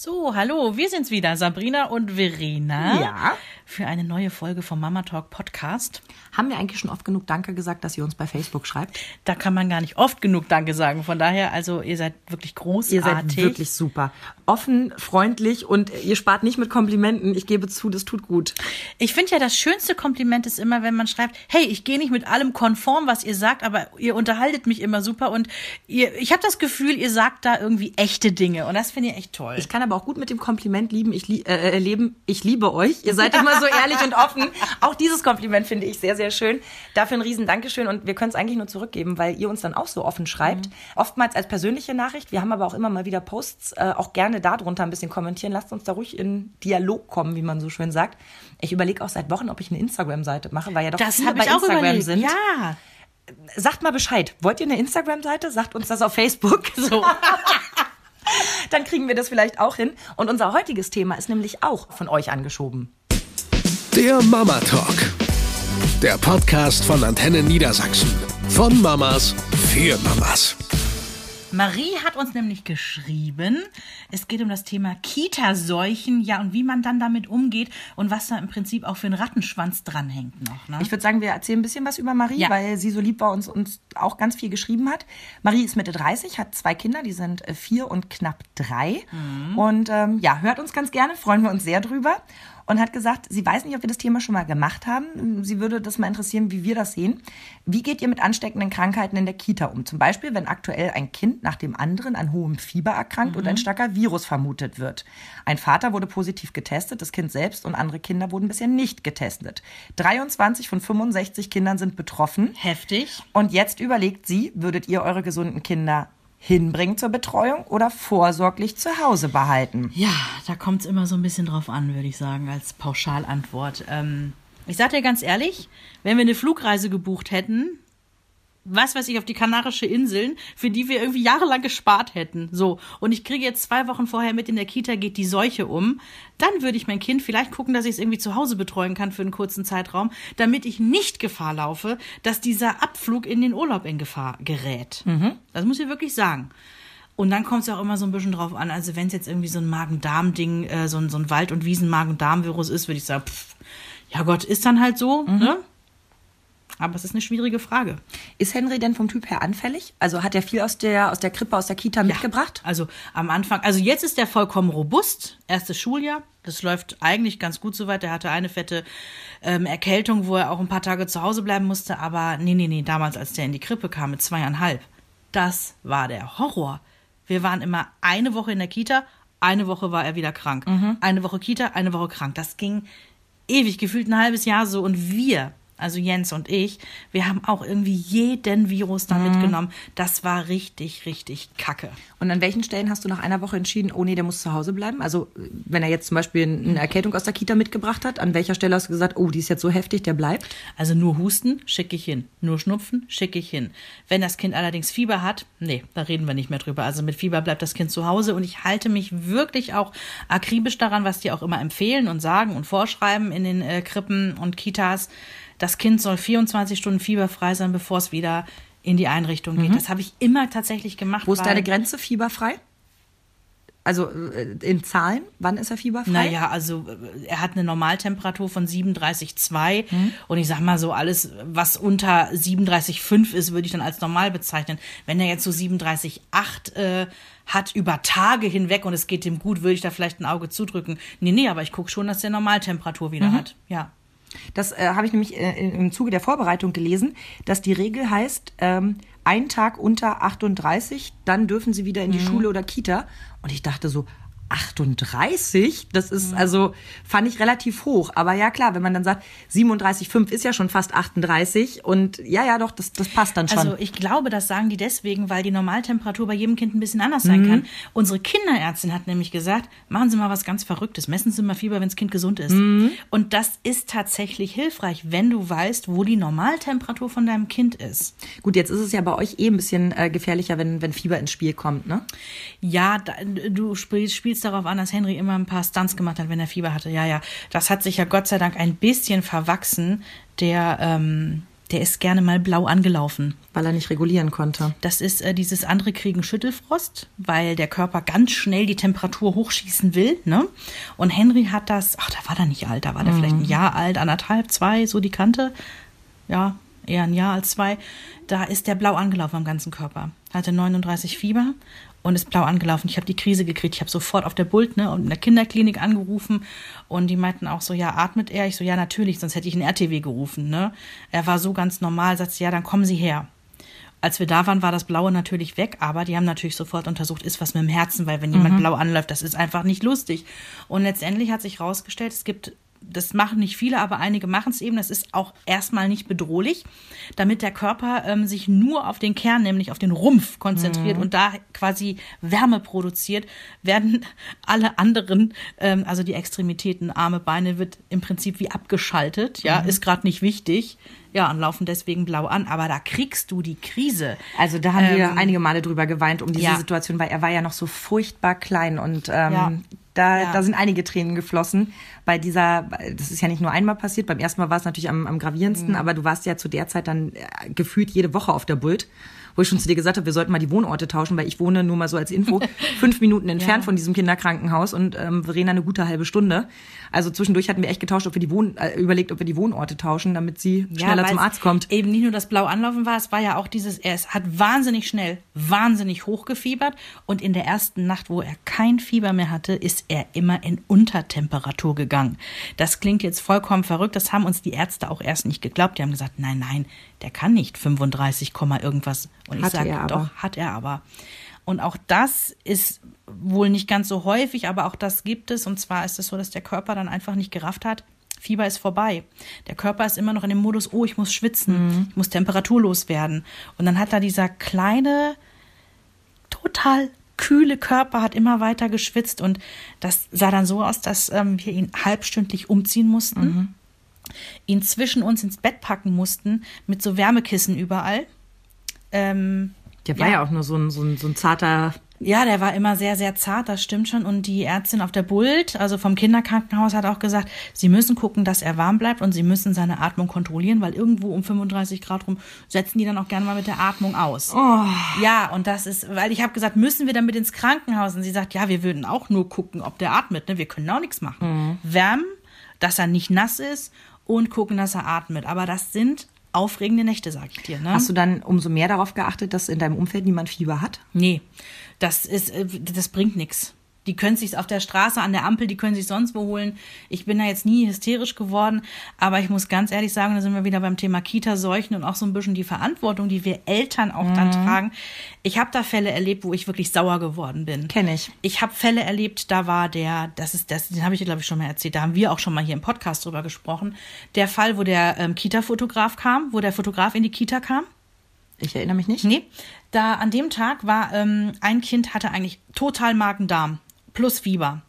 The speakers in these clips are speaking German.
So, hallo, wir sind's wieder, Sabrina und Verena. Ja. Für eine neue Folge vom Mama Talk Podcast. Haben wir eigentlich schon oft genug Danke gesagt, dass ihr uns bei Facebook schreibt? Da kann man gar nicht oft genug Danke sagen. Von daher, also ihr seid wirklich großartig. Ihr seid wirklich super. Offen, freundlich und ihr spart nicht mit Komplimenten. Ich gebe zu, das tut gut. Ich finde ja, das schönste Kompliment ist immer, wenn man schreibt, hey, ich gehe nicht mit allem konform, was ihr sagt, aber ihr unterhaltet mich immer super und ihr, ich habe das Gefühl, ihr sagt da irgendwie echte Dinge und das finde ich echt toll. Ich kann aber auch gut mit dem Kompliment lieben, ich lie äh, leben, ich liebe euch. Ihr seid immer so ehrlich und offen. Auch dieses Kompliment finde ich sehr, sehr schön. Dafür ein riesen Dankeschön und wir können es eigentlich nur zurückgeben, weil ihr uns dann auch so offen schreibt. Mhm. Oftmals als persönliche Nachricht. Wir haben aber auch immer mal wieder Posts, äh, auch gerne darunter ein bisschen kommentieren. Lasst uns da ruhig in Dialog kommen, wie man so schön sagt. Ich überlege auch seit Wochen, ob ich eine Instagram-Seite mache, weil ja doch das viele bei Instagram überlegt. sind. Ja. Sagt mal Bescheid. Wollt ihr eine Instagram-Seite? Sagt uns das auf Facebook. So. Dann kriegen wir das vielleicht auch hin. Und unser heutiges Thema ist nämlich auch von euch angeschoben. Der Mama Talk. Der Podcast von Antenne Niedersachsen. Von Mamas für Mamas. Marie hat uns nämlich geschrieben, es geht um das Thema Kita-Seuchen, ja, und wie man dann damit umgeht und was da im Prinzip auch für ein Rattenschwanz dranhängt noch. Ne? Ich würde sagen, wir erzählen ein bisschen was über Marie, Ja. weil sie so lieb war und uns auch ganz viel geschrieben hat. Marie ist Mitte 30, hat zwei Kinder, die sind äh, vier und knapp drei. Und ähm, ja, hört uns ganz gerne, freuen wir uns sehr drüber. Und hat gesagt, sie weiß nicht, ob wir das Thema schon mal gemacht haben. Sie würde das mal interessieren, wie wir das sehen. Wie geht ihr mit ansteckenden Krankheiten in der Kita um? Zum Beispiel, wenn aktuell ein Kind nach dem anderen an hohem Fieber erkrankt und ein starker Virus vermutet wird. Ein Vater wurde positiv getestet, das Kind selbst und andere Kinder wurden bisher nicht getestet. 23 von 65 Kindern sind betroffen. Heftig. Und jetzt überlegt sie, würdet ihr eure gesunden Kinder hinbringen zur Betreuung oder vorsorglich zu Hause behalten? Ja, da kommt es immer so ein bisschen drauf an, würde ich sagen, als Pauschalantwort. Ähm, ich sage dir ganz ehrlich, wenn wir eine Flugreise gebucht hätten, was weiß ich, auf die Kanarische Inseln, für die wir irgendwie jahrelang gespart hätten. So. Und ich kriege jetzt zwei Wochen vorher mit in der Kita geht die Seuche um. Dann würde ich mein Kind vielleicht gucken, dass ich es irgendwie zu Hause betreuen kann für einen kurzen Zeitraum, damit ich nicht Gefahr laufe, dass dieser Abflug in den Urlaub in Gefahr gerät. Das muss ich wirklich sagen. Und dann kommt es auch immer so ein bisschen drauf an. Also wenn es jetzt irgendwie so ein Magen-Darm-Ding, äh, so ein, so ein Wald- und Wiesen-Magen-Darm-Virus ist, würde ich sagen, pff, ja Gott, ist dann halt so. Ne? Aber es ist eine schwierige Frage. Ist Henry denn vom Typ her anfällig? Also hat er viel aus der, aus der Krippe, aus der Kita mitgebracht? Also am Anfang, also jetzt ist der vollkommen robust. Erstes Schuljahr. Das läuft eigentlich ganz gut soweit. Er hatte eine fette ähm, Erkältung, wo er auch ein paar Tage zu Hause bleiben musste. Aber nee, nee, nee, damals, als der in die Krippe kam mit zweieinhalb, das war der Horror. Wir waren immer eine Woche in der Kita, eine Woche war er wieder krank. Eine Woche Kita, eine Woche krank. Das ging ewig, gefühlt ein halbes Jahr so. Und wir, also Jens und ich, wir haben auch irgendwie jeden Virus da mitgenommen. Das war richtig, richtig kacke. Und an welchen Stellen hast du nach einer Woche entschieden, oh nee, der muss zu Hause bleiben? Also wenn er jetzt zum Beispiel eine Erkältung aus der Kita mitgebracht hat, an welcher Stelle hast du gesagt, oh, die ist jetzt so heftig, der bleibt? Also nur Husten schicke ich hin. Nur Schnupfen schicke ich hin. Wenn das Kind allerdings Fieber hat, nee, da reden wir nicht mehr drüber. Also mit Fieber bleibt das Kind zu Hause und ich halte mich wirklich auch akribisch daran, was die auch immer empfehlen und sagen und vorschreiben in den äh, Krippen und Kitas. Das Kind soll 24 Stunden fieberfrei sein, bevor es wieder in die Einrichtung geht. Das habe ich immer tatsächlich gemacht. Wo ist deine Grenze fieberfrei? Also äh, in Zahlen, wann ist er fieberfrei? Naja, also äh, er hat eine Normaltemperatur von 37,2 und ich sag mal so, alles, was unter 37,5 ist, würde ich dann als normal bezeichnen. Wenn er jetzt so 37,8 äh, hat über Tage hinweg und es geht ihm gut, würde ich da vielleicht ein Auge zudrücken. Nee, nee, aber ich gucke schon, dass der Normaltemperatur wieder hat. Ja. Das äh, habe ich nämlich äh, im Zuge der Vorbereitung gelesen, dass die Regel heißt, ähm, ein Tag unter 38, dann dürfen sie wieder in die Schule oder Kita. Und ich dachte so, 38? Das ist also, fand ich relativ hoch. Aber ja, klar, wenn man dann sagt, 37,5 ist ja schon fast 38 und ja, ja, doch, das, das passt dann schon. Also ich glaube, das sagen die deswegen, weil die Normaltemperatur bei jedem Kind ein bisschen anders sein kann. Unsere Kinderärztin hat nämlich gesagt, machen Sie mal was ganz Verrücktes, messen Sie mal Fieber, wenn das Kind gesund ist. Und das ist tatsächlich hilfreich, wenn du weißt, wo die Normaltemperatur von deinem Kind ist. Gut, jetzt ist es ja bei euch eh ein bisschen äh, gefährlicher, wenn, wenn Fieber ins Spiel kommt, ne? Ja, da, du spielst, spielst darauf an, dass Henry immer ein paar Stunts gemacht hat, wenn er Fieber hatte. Ja, ja, das hat sich ja Gott sei Dank ein bisschen verwachsen. Der, ähm, der ist gerne mal blau angelaufen. Weil er nicht regulieren konnte. Das ist äh, dieses andere kriegen Schüttelfrost, weil der Körper ganz schnell die Temperatur hochschießen will. Ne? Und Henry hat das, ach, da war der nicht alt, da war der vielleicht ein Jahr alt, anderthalb, zwei, so die Kante. Ja, eher ein Jahr als zwei. Da ist der blau angelaufen am ganzen Körper. Hatte 39 Fieber und ist blau angelaufen. Ich habe die Krise gekriegt. Ich habe sofort auf der Bult ne, und in der Kinderklinik angerufen und die meinten auch so, ja, atmet er? Ich so, ja, natürlich, sonst hätte ich einen RTW gerufen. Ne? Er war so ganz normal, sagte, ja, dann kommen Sie her. Als wir da waren, war das Blaue natürlich weg, aber die haben natürlich sofort untersucht, ist was mit dem Herzen, weil wenn jemand blau anläuft, das ist einfach nicht lustig. Und letztendlich hat sich herausgestellt, es gibt das machen nicht viele, aber einige machen es eben. Das ist auch erstmal nicht bedrohlich, damit der Körper ähm, sich nur auf den Kern, nämlich auf den Rumpf konzentriert und da quasi Wärme produziert, werden alle anderen, ähm, also die Extremitäten, Arme, Beine, wird im Prinzip wie abgeschaltet. Ja, ist gerade nicht wichtig. Ja, und laufen deswegen blau an. Aber da kriegst du die Krise. Also da haben wir Ähm, einige Male drüber geweint um diese ja. Situation, weil er war ja noch so furchtbar klein und ähm, Ja. Da, Ja. da sind einige Tränen geflossen. Bei dieser, das ist ja nicht nur einmal passiert, beim ersten Mal war es natürlich am, am gravierendsten, Mhm. aber du warst ja zu der Zeit dann äh, gefühlt jede Woche auf der Bult. Wo ich schon zu dir gesagt habe, wir sollten mal die Wohnorte tauschen, weil ich wohne nur mal so als Info fünf Minuten entfernt Ja. von diesem Kinderkrankenhaus und ähm, Verena eine gute halbe Stunde. Also zwischendurch hatten wir echt getauscht, ob wir die Wohn äh, überlegt, ob wir die Wohnorte tauschen, damit sie schneller zum Arzt kommt. Eben nicht nur das Blau anlaufen war, es war ja auch dieses, er hat wahnsinnig schnell, wahnsinnig hochgefiebert und in der ersten Nacht, wo er kein Fieber mehr hatte, ist er immer in Untertemperatur gegangen. Das klingt jetzt vollkommen verrückt, das haben uns die Ärzte auch erst nicht geglaubt. Die haben gesagt, nein, nein, der kann nicht 35, Komma irgendwas. Und ich Hatte sage, doch, hat er aber. Und auch das ist wohl nicht ganz so häufig, aber auch das gibt es. Und zwar ist es so, dass der Körper dann einfach nicht gerafft hat, Fieber ist vorbei. Der Körper ist immer noch in dem Modus, oh, ich muss schwitzen, ich muss temperaturlos werden. Und dann hat da dieser kleine, total kühle Körper hat immer weiter geschwitzt und das sah dann so aus, dass ähm, wir ihn halbstündlich umziehen mussten, ihn zwischen uns ins Bett packen mussten mit so Wärmekissen überall. Ähm, Der war ja auch nur so ein, so ein, so ein zarter ja, der war immer sehr, sehr zart, das stimmt schon. Und die Ärztin auf der Bult, also vom Kinderkrankenhaus, hat auch gesagt, sie müssen gucken, dass er warm bleibt und sie müssen seine Atmung kontrollieren, weil irgendwo um 35 Grad rum setzen die dann auch gerne mal mit der Atmung aus. Ja, und das ist, weil ich habe gesagt, müssen wir damit ins Krankenhaus? Und sie sagt, ja, wir würden auch nur gucken, ob der atmet. Ne? Wir können auch nichts machen. Wärmen, dass er nicht nass ist und gucken, dass er atmet. Aber das sind aufregende Nächte, sag ich dir. Ne? Hast du dann umso mehr darauf geachtet, dass in deinem Umfeld niemand Fieber hat? Nee, das ist, äh, das bringt nichts. Die können sich auf der Straße, an der Ampel, die können sich sonst wo holen. Ich bin da jetzt nie hysterisch geworden, aber ich muss ganz ehrlich sagen, da sind wir wieder beim Thema Kita-Seuchen und auch so ein bisschen die Verantwortung, die wir Eltern auch dann tragen. Ich habe da Fälle erlebt, wo ich wirklich sauer geworden bin. Kenn ich. Ich habe Fälle erlebt, da war der, das ist das, den habe ich dir glaube ich schon mal erzählt, da haben wir auch schon mal hier im Podcast drüber gesprochen. Der Fall, wo der ähm, Kita-Fotograf kam, wo der Fotograf in die Kita kam. Ich erinnere mich nicht. Nee, da an dem Tag war ähm, ein Kind hatte eigentlich total Magen-Darm plus Fieber.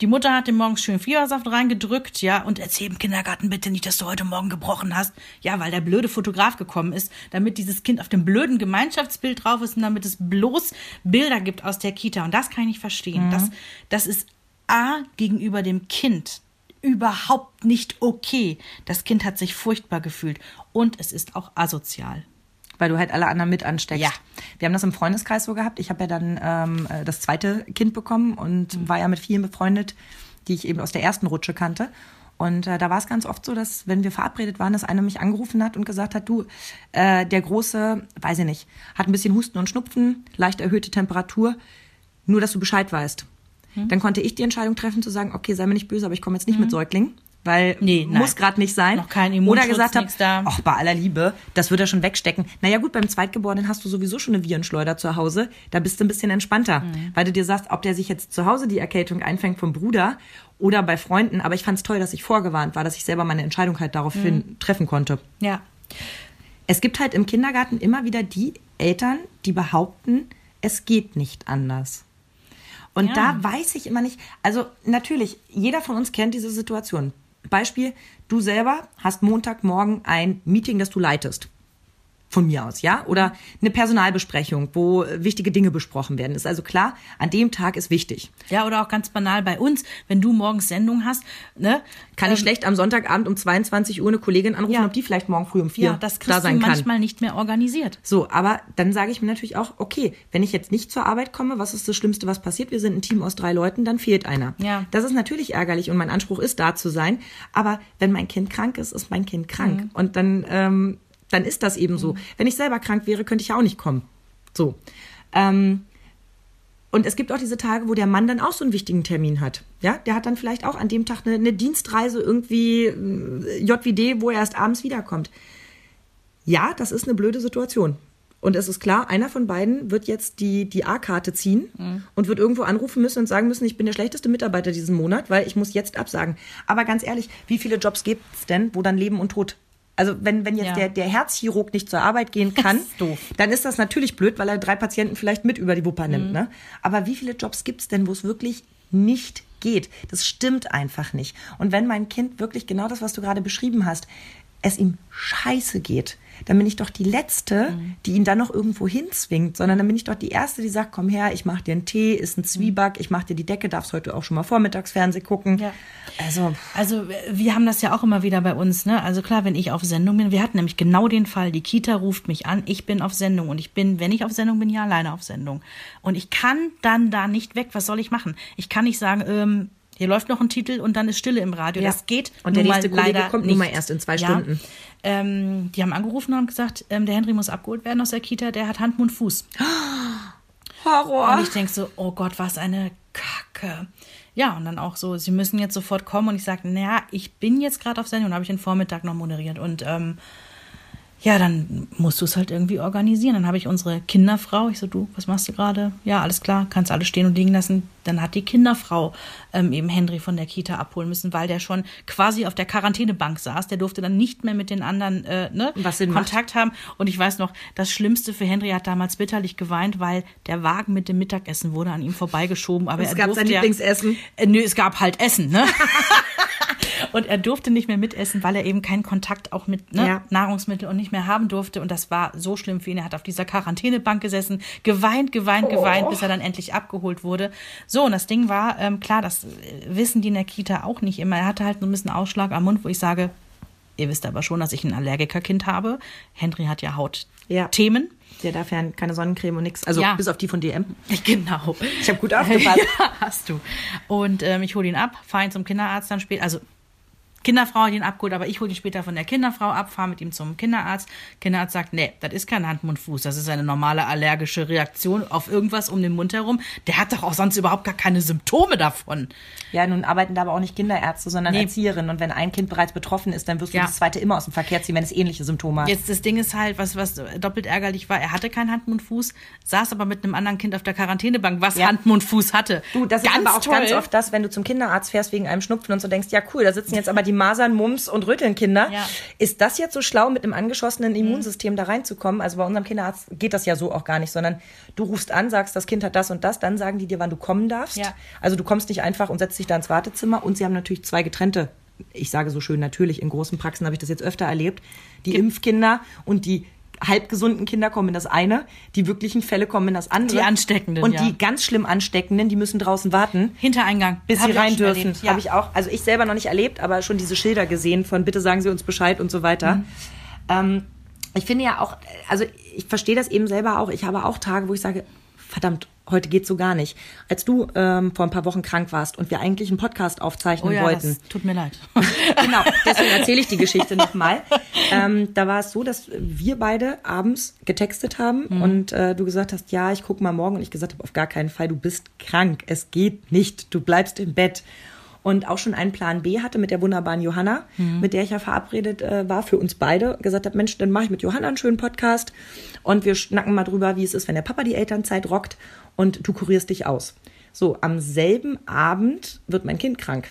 Die Mutter hat dem morgens schön Fiebersaft reingedrückt, ja, und erzähl im Kindergarten bitte nicht, dass du heute Morgen gebrochen hast. Ja, weil der blöde Fotograf gekommen ist, damit dieses Kind auf dem blöden Gemeinschaftsbild drauf ist und damit es bloß Bilder gibt aus der Kita. Und das kann ich nicht verstehen. Das, das ist A gegenüber dem Kind überhaupt nicht okay. Das Kind hat sich furchtbar gefühlt und es ist auch asozial. Weil du halt alle anderen mit ansteckst. Ja. Wir haben das im Freundeskreis so gehabt. Ich habe ja dann ähm, äh, das zweite Kind bekommen und war ja mit vielen befreundet, die ich eben aus der ersten Rutsche kannte. Und äh, da war es ganz oft so, dass wenn wir verabredet waren, dass einer mich angerufen hat und gesagt hat, du, äh, der Große, weiß ich nicht, hat ein bisschen Husten und Schnupfen, leicht erhöhte Temperatur, nur dass du Bescheid weißt. Hm. Dann konnte ich die Entscheidung treffen zu sagen, okay, sei mir nicht böse, aber ich komme jetzt nicht mit Säugling. Weil. Nee, muss gerade nicht sein. Noch kein Oder Immunschutz, gesagt habe, ach, bei aller Liebe, das wird er schon wegstecken. Naja gut, beim Zweitgeborenen hast du sowieso schon eine Virenschleuder zu Hause. Da bist du ein bisschen entspannter, Mhm. weil du dir sagst, ob der sich jetzt zu Hause die Erkältung einfängt vom Bruder oder bei Freunden. Aber ich fand es toll, dass ich vorgewarnt war, dass ich selber meine Entscheidung halt daraufhin Mhm. treffen konnte. Ja. Es gibt halt im Kindergarten immer wieder die Eltern, die behaupten, es geht nicht anders. Und Ja. da weiß ich immer nicht, also natürlich, jeder von uns kennt diese Situation. Beispiel, du selber hast Montagmorgen ein Meeting, das du leitest. Von mir aus, ja? Oder eine Personalbesprechung, wo wichtige Dinge besprochen werden. Ist also klar, an dem Tag ist wichtig. Ja, oder auch ganz banal bei uns, wenn du morgens Sendung hast, ne? Kann ich schlecht am Sonntagabend um 22 Uhr eine Kollegin anrufen, Ja. ob die vielleicht morgen früh um vier Ja, das da kriegst du sein kann. manchmal nicht mehr organisiert. So, aber dann sage ich mir natürlich auch, okay, wenn ich jetzt nicht zur Arbeit komme, was ist das Schlimmste, was passiert? Wir sind ein Team aus drei Leuten, dann fehlt einer. Ja. Das ist natürlich ärgerlich und mein Anspruch ist, da zu sein. Aber wenn mein Kind krank ist, ist mein Kind krank. Mhm. Und dann, ähm, dann ist das eben so. Wenn ich selber krank wäre, könnte ich ja auch nicht kommen. So. Ähm, und es gibt auch diese Tage, wo der Mann dann auch so einen wichtigen Termin hat. Ja, der hat dann vielleicht auch an dem Tag eine, eine Dienstreise irgendwie äh, JWD, wo er erst abends wiederkommt. Ja, das ist eine blöde Situation. Und es ist klar, einer von beiden wird jetzt die, die A-Karte ziehen und wird irgendwo anrufen müssen und sagen müssen, ich bin der schlechteste Mitarbeiter diesen Monat, weil ich muss jetzt absagen. Aber ganz ehrlich, wie viele Jobs gibt es denn, wo dann Leben und Tod also wenn, wenn jetzt Ja. der, der Herzchirurg nicht zur Arbeit gehen kann, ist dann ist das natürlich blöd, weil er drei Patienten vielleicht mit über die Wupper nimmt. Ne? Aber wie viele Jobs gibt es denn, wo es wirklich nicht geht? Das stimmt einfach nicht. Und wenn mein Kind wirklich genau das, was du gerade beschrieben hast, es ihm scheiße geht, dann bin ich doch die Letzte, die ihn dann noch irgendwo hinzwingt, sondern dann bin ich doch die Erste, die sagt, komm her, ich mach dir einen Tee, ist ein Zwieback, ich mach dir die Decke, darfst heute auch schon mal Vormittagsfernsehen gucken. Ja. Also, Also wir haben das ja auch immer wieder bei uns, ne? Also klar, wenn ich auf Sendung bin, wir hatten nämlich genau den Fall, die Kita ruft mich an, ich bin auf Sendung und ich bin, wenn ich auf Sendung bin, ja alleine auf Sendung. Und ich kann dann da nicht weg, was soll ich machen? Ich kann nicht sagen, ähm, hier läuft noch ein Titel und dann ist Stille im Radio. Ja. Das geht Und der nächste mal Kollege kommt nicht. nun mal erst in zwei Stunden. Ähm, die haben angerufen und haben gesagt, ähm, der Henry muss abgeholt werden aus der Kita, der hat Hand, Mund, Fuß. Horror. Und ich denke so, oh Gott, was eine Kacke. Ja, und dann auch so, sie müssen jetzt sofort kommen. Und ich sage, naja, ich bin jetzt gerade auf Sendung und habe ich den Vormittag noch moderiert. Und ähm, ja, dann musst du es halt irgendwie organisieren. Dann habe ich unsere Kinderfrau, ich so, du, was machst du gerade? Ja, alles klar, kannst alles stehen und liegen lassen. Dann hat die Kinderfrau ähm, eben Henry von der Kita abholen müssen, weil der schon quasi auf der Quarantänebank saß. Der durfte dann nicht mehr mit den anderen äh, ne, Was Sinn macht. Kontakt haben. Und ich weiß noch, das Schlimmste für Henry hat damals bitterlich geweint, weil der Wagen mit dem Mittagessen wurde an ihm vorbeigeschoben. Aber Es er gab sein ja- Lieblingsessen. Äh, nö, es gab halt Essen, ne? Und er durfte nicht mehr mitessen, weil er eben keinen Kontakt auch mit ne, Ja. Nahrungsmitteln und nicht mehr haben durfte. Und das war so schlimm für ihn. Er hat auf dieser Quarantänebank gesessen, geweint, geweint, geweint, bis er dann endlich abgeholt wurde. So, und das Ding war, ähm, klar, das äh, wissen die in der Kita auch nicht immer. Er hatte halt so ein bisschen Ausschlag am Mund, wo ich sage, ihr wisst aber schon, dass ich ein Allergikerkind habe. Henry hat ja Ja. Hautthemen. Der darf ja keine Sonnencreme und nichts. Also Ja. bis auf die von DM. Genau. Ich habe gut aufgepasst. Ja, hast du. Und ähm, ich hole ihn ab, fahre ihn zum Kinderarzt dann später. Also Kinderfrau hat ihn abgeholt, aber ich hole ihn später von der Kinderfrau ab, fahre mit ihm zum Kinderarzt. Kinderarzt sagt, nee, das ist kein Hand, Mund, Fuß. Das ist eine normale allergische Reaktion auf irgendwas um den Mund herum. Der hat doch auch sonst überhaupt gar keine Symptome davon. Ja, nun arbeiten da aber auch nicht Kinderärzte, sondern Nee. Erzieherinnen. Und wenn ein Kind bereits betroffen ist, dann wirst du Ja. das zweite immer aus dem Verkehr ziehen, wenn es ähnliche Symptome hat. Jetzt das Ding ist halt, was, was doppelt ärgerlich war, er hatte kein Hand, Mund, Fuß, saß aber mit einem anderen Kind auf der Quarantänebank, was Ja. Hand, Mund, Fuß hatte. Du, das ist aber auch ganz oft das, wenn du zum Kinderarzt fährst wegen einem Schnupfen und so denkst, ja cool, da sitzen jetzt aber die Masern, Mumps und Rötelnkinder. Ja. Ist das jetzt so schlau, mit einem angeschossenen Immunsystem da reinzukommen? Also bei unserem Kinderarzt geht das ja so auch gar nicht, sondern du rufst an, sagst, das Kind hat das und das, dann sagen die dir, wann du kommen darfst. Ja. Also du kommst nicht einfach und setzt dich da ins Wartezimmer und sie haben natürlich zwei getrennte, ich sage so schön natürlich, in großen Praxen habe ich das jetzt öfter erlebt, die Impfkinder und die halbgesunden Kinder kommen in das eine, die wirklichen Fälle kommen in das andere. Die Ansteckenden, Und ja. die ganz schlimm Ansteckenden, die müssen draußen warten Hintereingang. bis sie rein dürfen. erlebt, ja. Habe ich auch, also ich selber noch nicht erlebt, aber schon diese Schilder gesehen von bitte sagen Sie uns Bescheid und so weiter. Mhm. Ähm, ich finde ja auch, also ich verstehe das eben selber auch. Ich habe auch Tage, wo ich sage, verdammt, heute geht's so gar nicht. Als du ähm, vor ein paar Wochen krank warst und wir eigentlich einen Podcast aufzeichnen Oh ja, wollten. das tut mir leid. genau, deswegen erzähle ich die Geschichte nochmal. Ähm, da war es so, dass wir beide abends getextet haben Mhm. und äh, du gesagt hast, ja, ich gucke mal morgen und ich gesagt habe, auf gar keinen Fall, du bist krank, es geht nicht, du bleibst im Bett. Und auch schon einen Plan B hatte mit der wunderbaren Johanna, Mhm. mit der ich ja verabredet äh, war für uns beide. Gesagt habe, Mensch, dann mache ich mit Johanna einen schönen Podcast und wir schnacken mal drüber, wie es ist, wenn der Papa die Elternzeit rockt und du kurierst dich aus. So, am selben Abend wird mein Kind krank.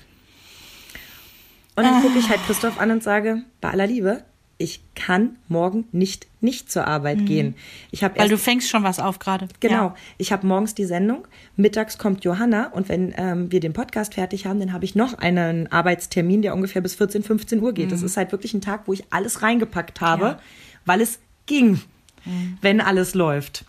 Und dann gucke ich halt Christoph an und sage, bei aller Liebe, ich kann morgen nicht nicht zur Arbeit gehen. Ich habe Weil du fängst schon was auf gerade. Genau. Ja. Ich habe morgens die Sendung, mittags kommt Johanna und wenn ähm, wir den Podcast fertig haben, dann habe ich noch einen Arbeitstermin, der ungefähr bis 14, 15 Uhr geht. Das ist halt wirklich ein Tag, wo ich alles reingepackt habe, Ja. weil es ging, wenn alles läuft.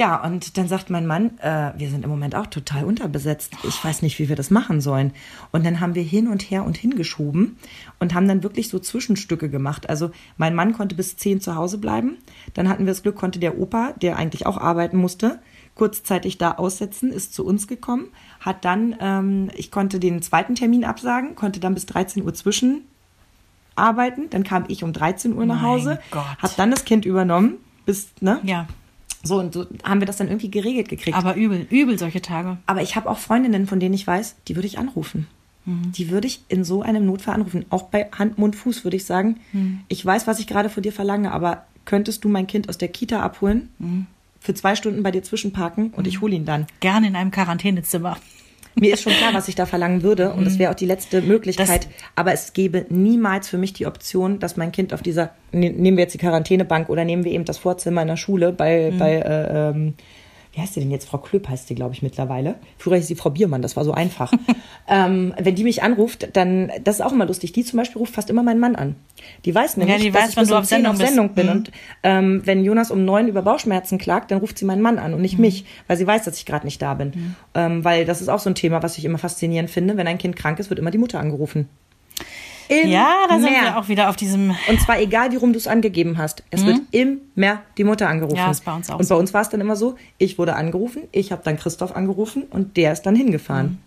Ja, und dann sagt mein Mann, äh, wir sind im Moment auch total unterbesetzt. Ich weiß nicht, wie wir das machen sollen. Und dann haben wir hin und her und hingeschoben und haben dann wirklich so Zwischenstücke gemacht. Also mein Mann konnte bis zehn zu Hause bleiben. Dann hatten wir das Glück, konnte der Opa, der eigentlich auch arbeiten musste, kurzzeitig da aussetzen, ist zu uns gekommen, hat dann, ähm, ich konnte den zweiten Termin absagen, konnte dann bis 13 Uhr zwischen arbeiten. Dann kam ich um 13 Uhr nach Hause, Gott. hab dann das Kind übernommen, bis, ne? Ja, So, und so haben wir das dann irgendwie geregelt gekriegt. aber übel, übel solche Tage. Aber ich habe auch Freundinnen, von denen ich weiß, die würde ich anrufen. Die würde ich in so einem Notfall anrufen. Auch bei Hand, Mund, Fuß würde ich sagen, ich weiß, was ich gerade von dir verlange, aber könntest du mein Kind aus der Kita abholen, für zwei Stunden bei dir zwischenparken und ich hole ihn dann. Gerne in einem Quarantänezimmer. Mir ist schon klar, was ich da verlangen würde und das wäre auch die letzte Möglichkeit. Das- aber es gäbe niemals für mich die Option, dass mein Kind auf dieser, ne- nehmen wir jetzt die Quarantänebank oder nehmen wir eben das Vorzimmer in der Schule bei, bei äh, ähm, wie heißt sie denn jetzt? Frau Klöpp heißt sie, glaube ich, mittlerweile. Früher hieß sie Frau Biermann, das war so einfach. ähm, wenn die mich anruft, dann, das ist auch immer lustig. Die zum Beispiel ruft fast immer meinen Mann an. Die weiß nämlich, die dass weiß, ich wann bis um auf 10 Sendung auf. Sendung bin. Mhm. Und ähm, wenn Jonas um neun über Bauchschmerzen klagt, dann ruft sie meinen Mann an und nicht Mhm. mich, weil sie weiß, dass ich gerade nicht da bin. Ähm, weil das ist auch so ein Thema, was ich immer faszinierend finde. Wenn ein Kind krank ist, wird immer die Mutter angerufen. Ja, da sind Immer. wir auch wieder auf diesem. Und zwar egal, wie rum du es angegeben hast. Es wird immer die Mutter angerufen. Mhm. Ja, ist bei uns auch Und bei uns war es dann immer so, ich wurde angerufen, ich habe dann Christoph angerufen und der ist dann hingefahren.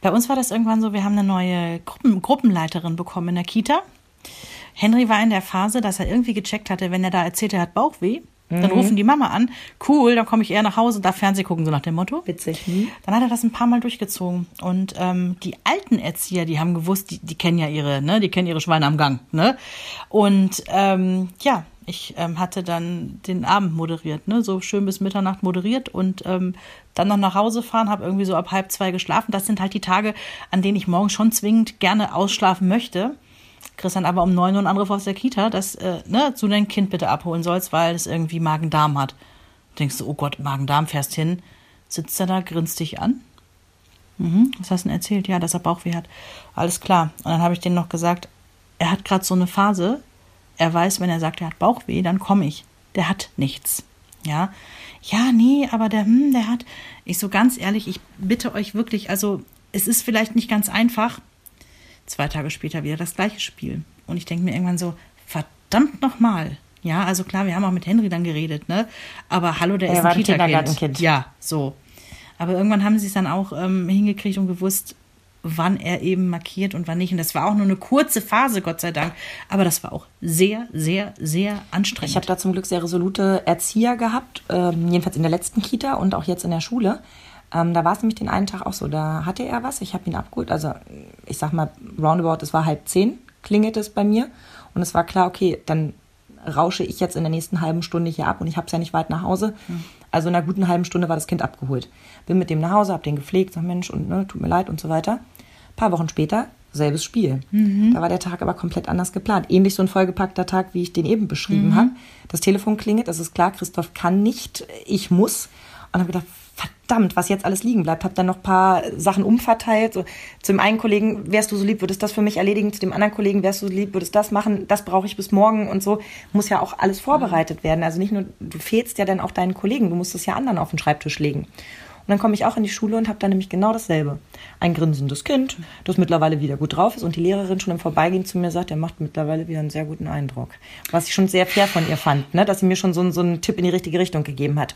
Bei uns war das irgendwann so, wir haben eine neue Gruppen, Gruppenleiterin bekommen in der Kita. Henry war in der Phase, dass er irgendwie gecheckt hatte, wenn er da erzählt, er hat Bauchweh, dann rufen die Mama an. Cool, dann komme ich eher nach Hause und darf Fernseh gucken, so nach dem Motto. Witzig. Hm? Dann hat er das ein paar Mal durchgezogen. Und ähm, die alten Erzieher, die haben gewusst, die, die kennen ja ihre, ne, die kennen ihre Schweine am Gang, ne? Und ähm, ja, ich ähm, hatte dann den Abend moderiert, ne, so schön bis Mitternacht moderiert und ähm, dann noch nach Hause fahren, habe irgendwie so ab halb zwei geschlafen. Das sind halt die Tage, an denen ich morgens schon zwingend gerne ausschlafen möchte. Kriegst dann aber um neun Uhr einen Anruf aus der Kita, dass äh, ne, du dein Kind bitte abholen sollst, weil es irgendwie Magen-Darm hat. Denkst du, oh Gott, Magen-Darm, fährst hin, sitzt er da, grinst dich an. Mhm, was hast du denn erzählt? Ja, dass er Bauchweh hat. Alles klar. Und dann habe ich denen noch gesagt, er hat gerade so eine Phase. Er weiß, wenn er sagt, er hat Bauchweh, dann komme ich. Der hat nichts. Ja. Ja, nee, aber der, hm, der hat. Ich so ganz ehrlich, ich bitte euch wirklich, also es ist vielleicht nicht ganz einfach. Zwei Tage später wieder das gleiche Spiel. Und ich denke mir irgendwann so, verdammt nochmal. Ja, also klar, wir haben auch mit Henry dann geredet, ne? Aber hallo, der Er ist ein ein Kita-Kind. Ja, so. Aber irgendwann haben sie es dann auch ähm, hingekriegt und gewusst, wann er eben markiert und wann nicht. Und das war auch nur eine kurze Phase, Gott sei Dank. Aber das war auch sehr, sehr, sehr anstrengend. Ich habe da zum Glück sehr resolute Erzieher gehabt, ähm, jedenfalls in der letzten Kita und auch jetzt in der Schule. Ähm, da war es nämlich den einen Tag auch so. Da hatte er was, ich habe ihn abgeholt. Also ich sag mal, roundabout, es war halb zehn, klingelte es bei mir. Und es war klar, okay, dann rausche ich jetzt in der nächsten halben Stunde hier ab und ich habe es ja nicht weit nach Hause. Also in einer guten halben Stunde war das Kind abgeholt. Bin mit dem nach Hause, habe den gepflegt, sag Mensch, und ne, tut mir leid und so weiter. Ein paar Wochen später, selbes Spiel. Da war der Tag aber komplett anders geplant. Ähnlich so ein vollgepackter Tag, wie ich den eben beschrieben habe. Das Telefon klingelt, das ist klar, Christoph kann nicht, ich muss. Und habe gedacht, verdammt, was jetzt alles liegen bleibt. Habe dann noch ein paar Sachen umverteilt. So, zum einen Kollegen, wärst du so lieb, würdest das für mich erledigen. Zu dem anderen Kollegen, wärst du so lieb, würdest das machen. Das brauche ich bis morgen und so. Muss ja auch alles vorbereitet werden. Also nicht nur, du fehlst ja dann auch deinen Kollegen. Du musst es ja anderen auf den Schreibtisch legen. Und dann komme ich auch in die Schule und habe dann nämlich genau dasselbe. Ein grinsendes Kind, das mittlerweile wieder gut drauf ist und die Lehrerin schon im Vorbeigehen zu mir sagt, er macht mittlerweile wieder einen sehr guten Eindruck. Was ich schon sehr fair von ihr fand, ne? dass sie mir schon so, so einen Tipp in die richtige Richtung gegeben hat.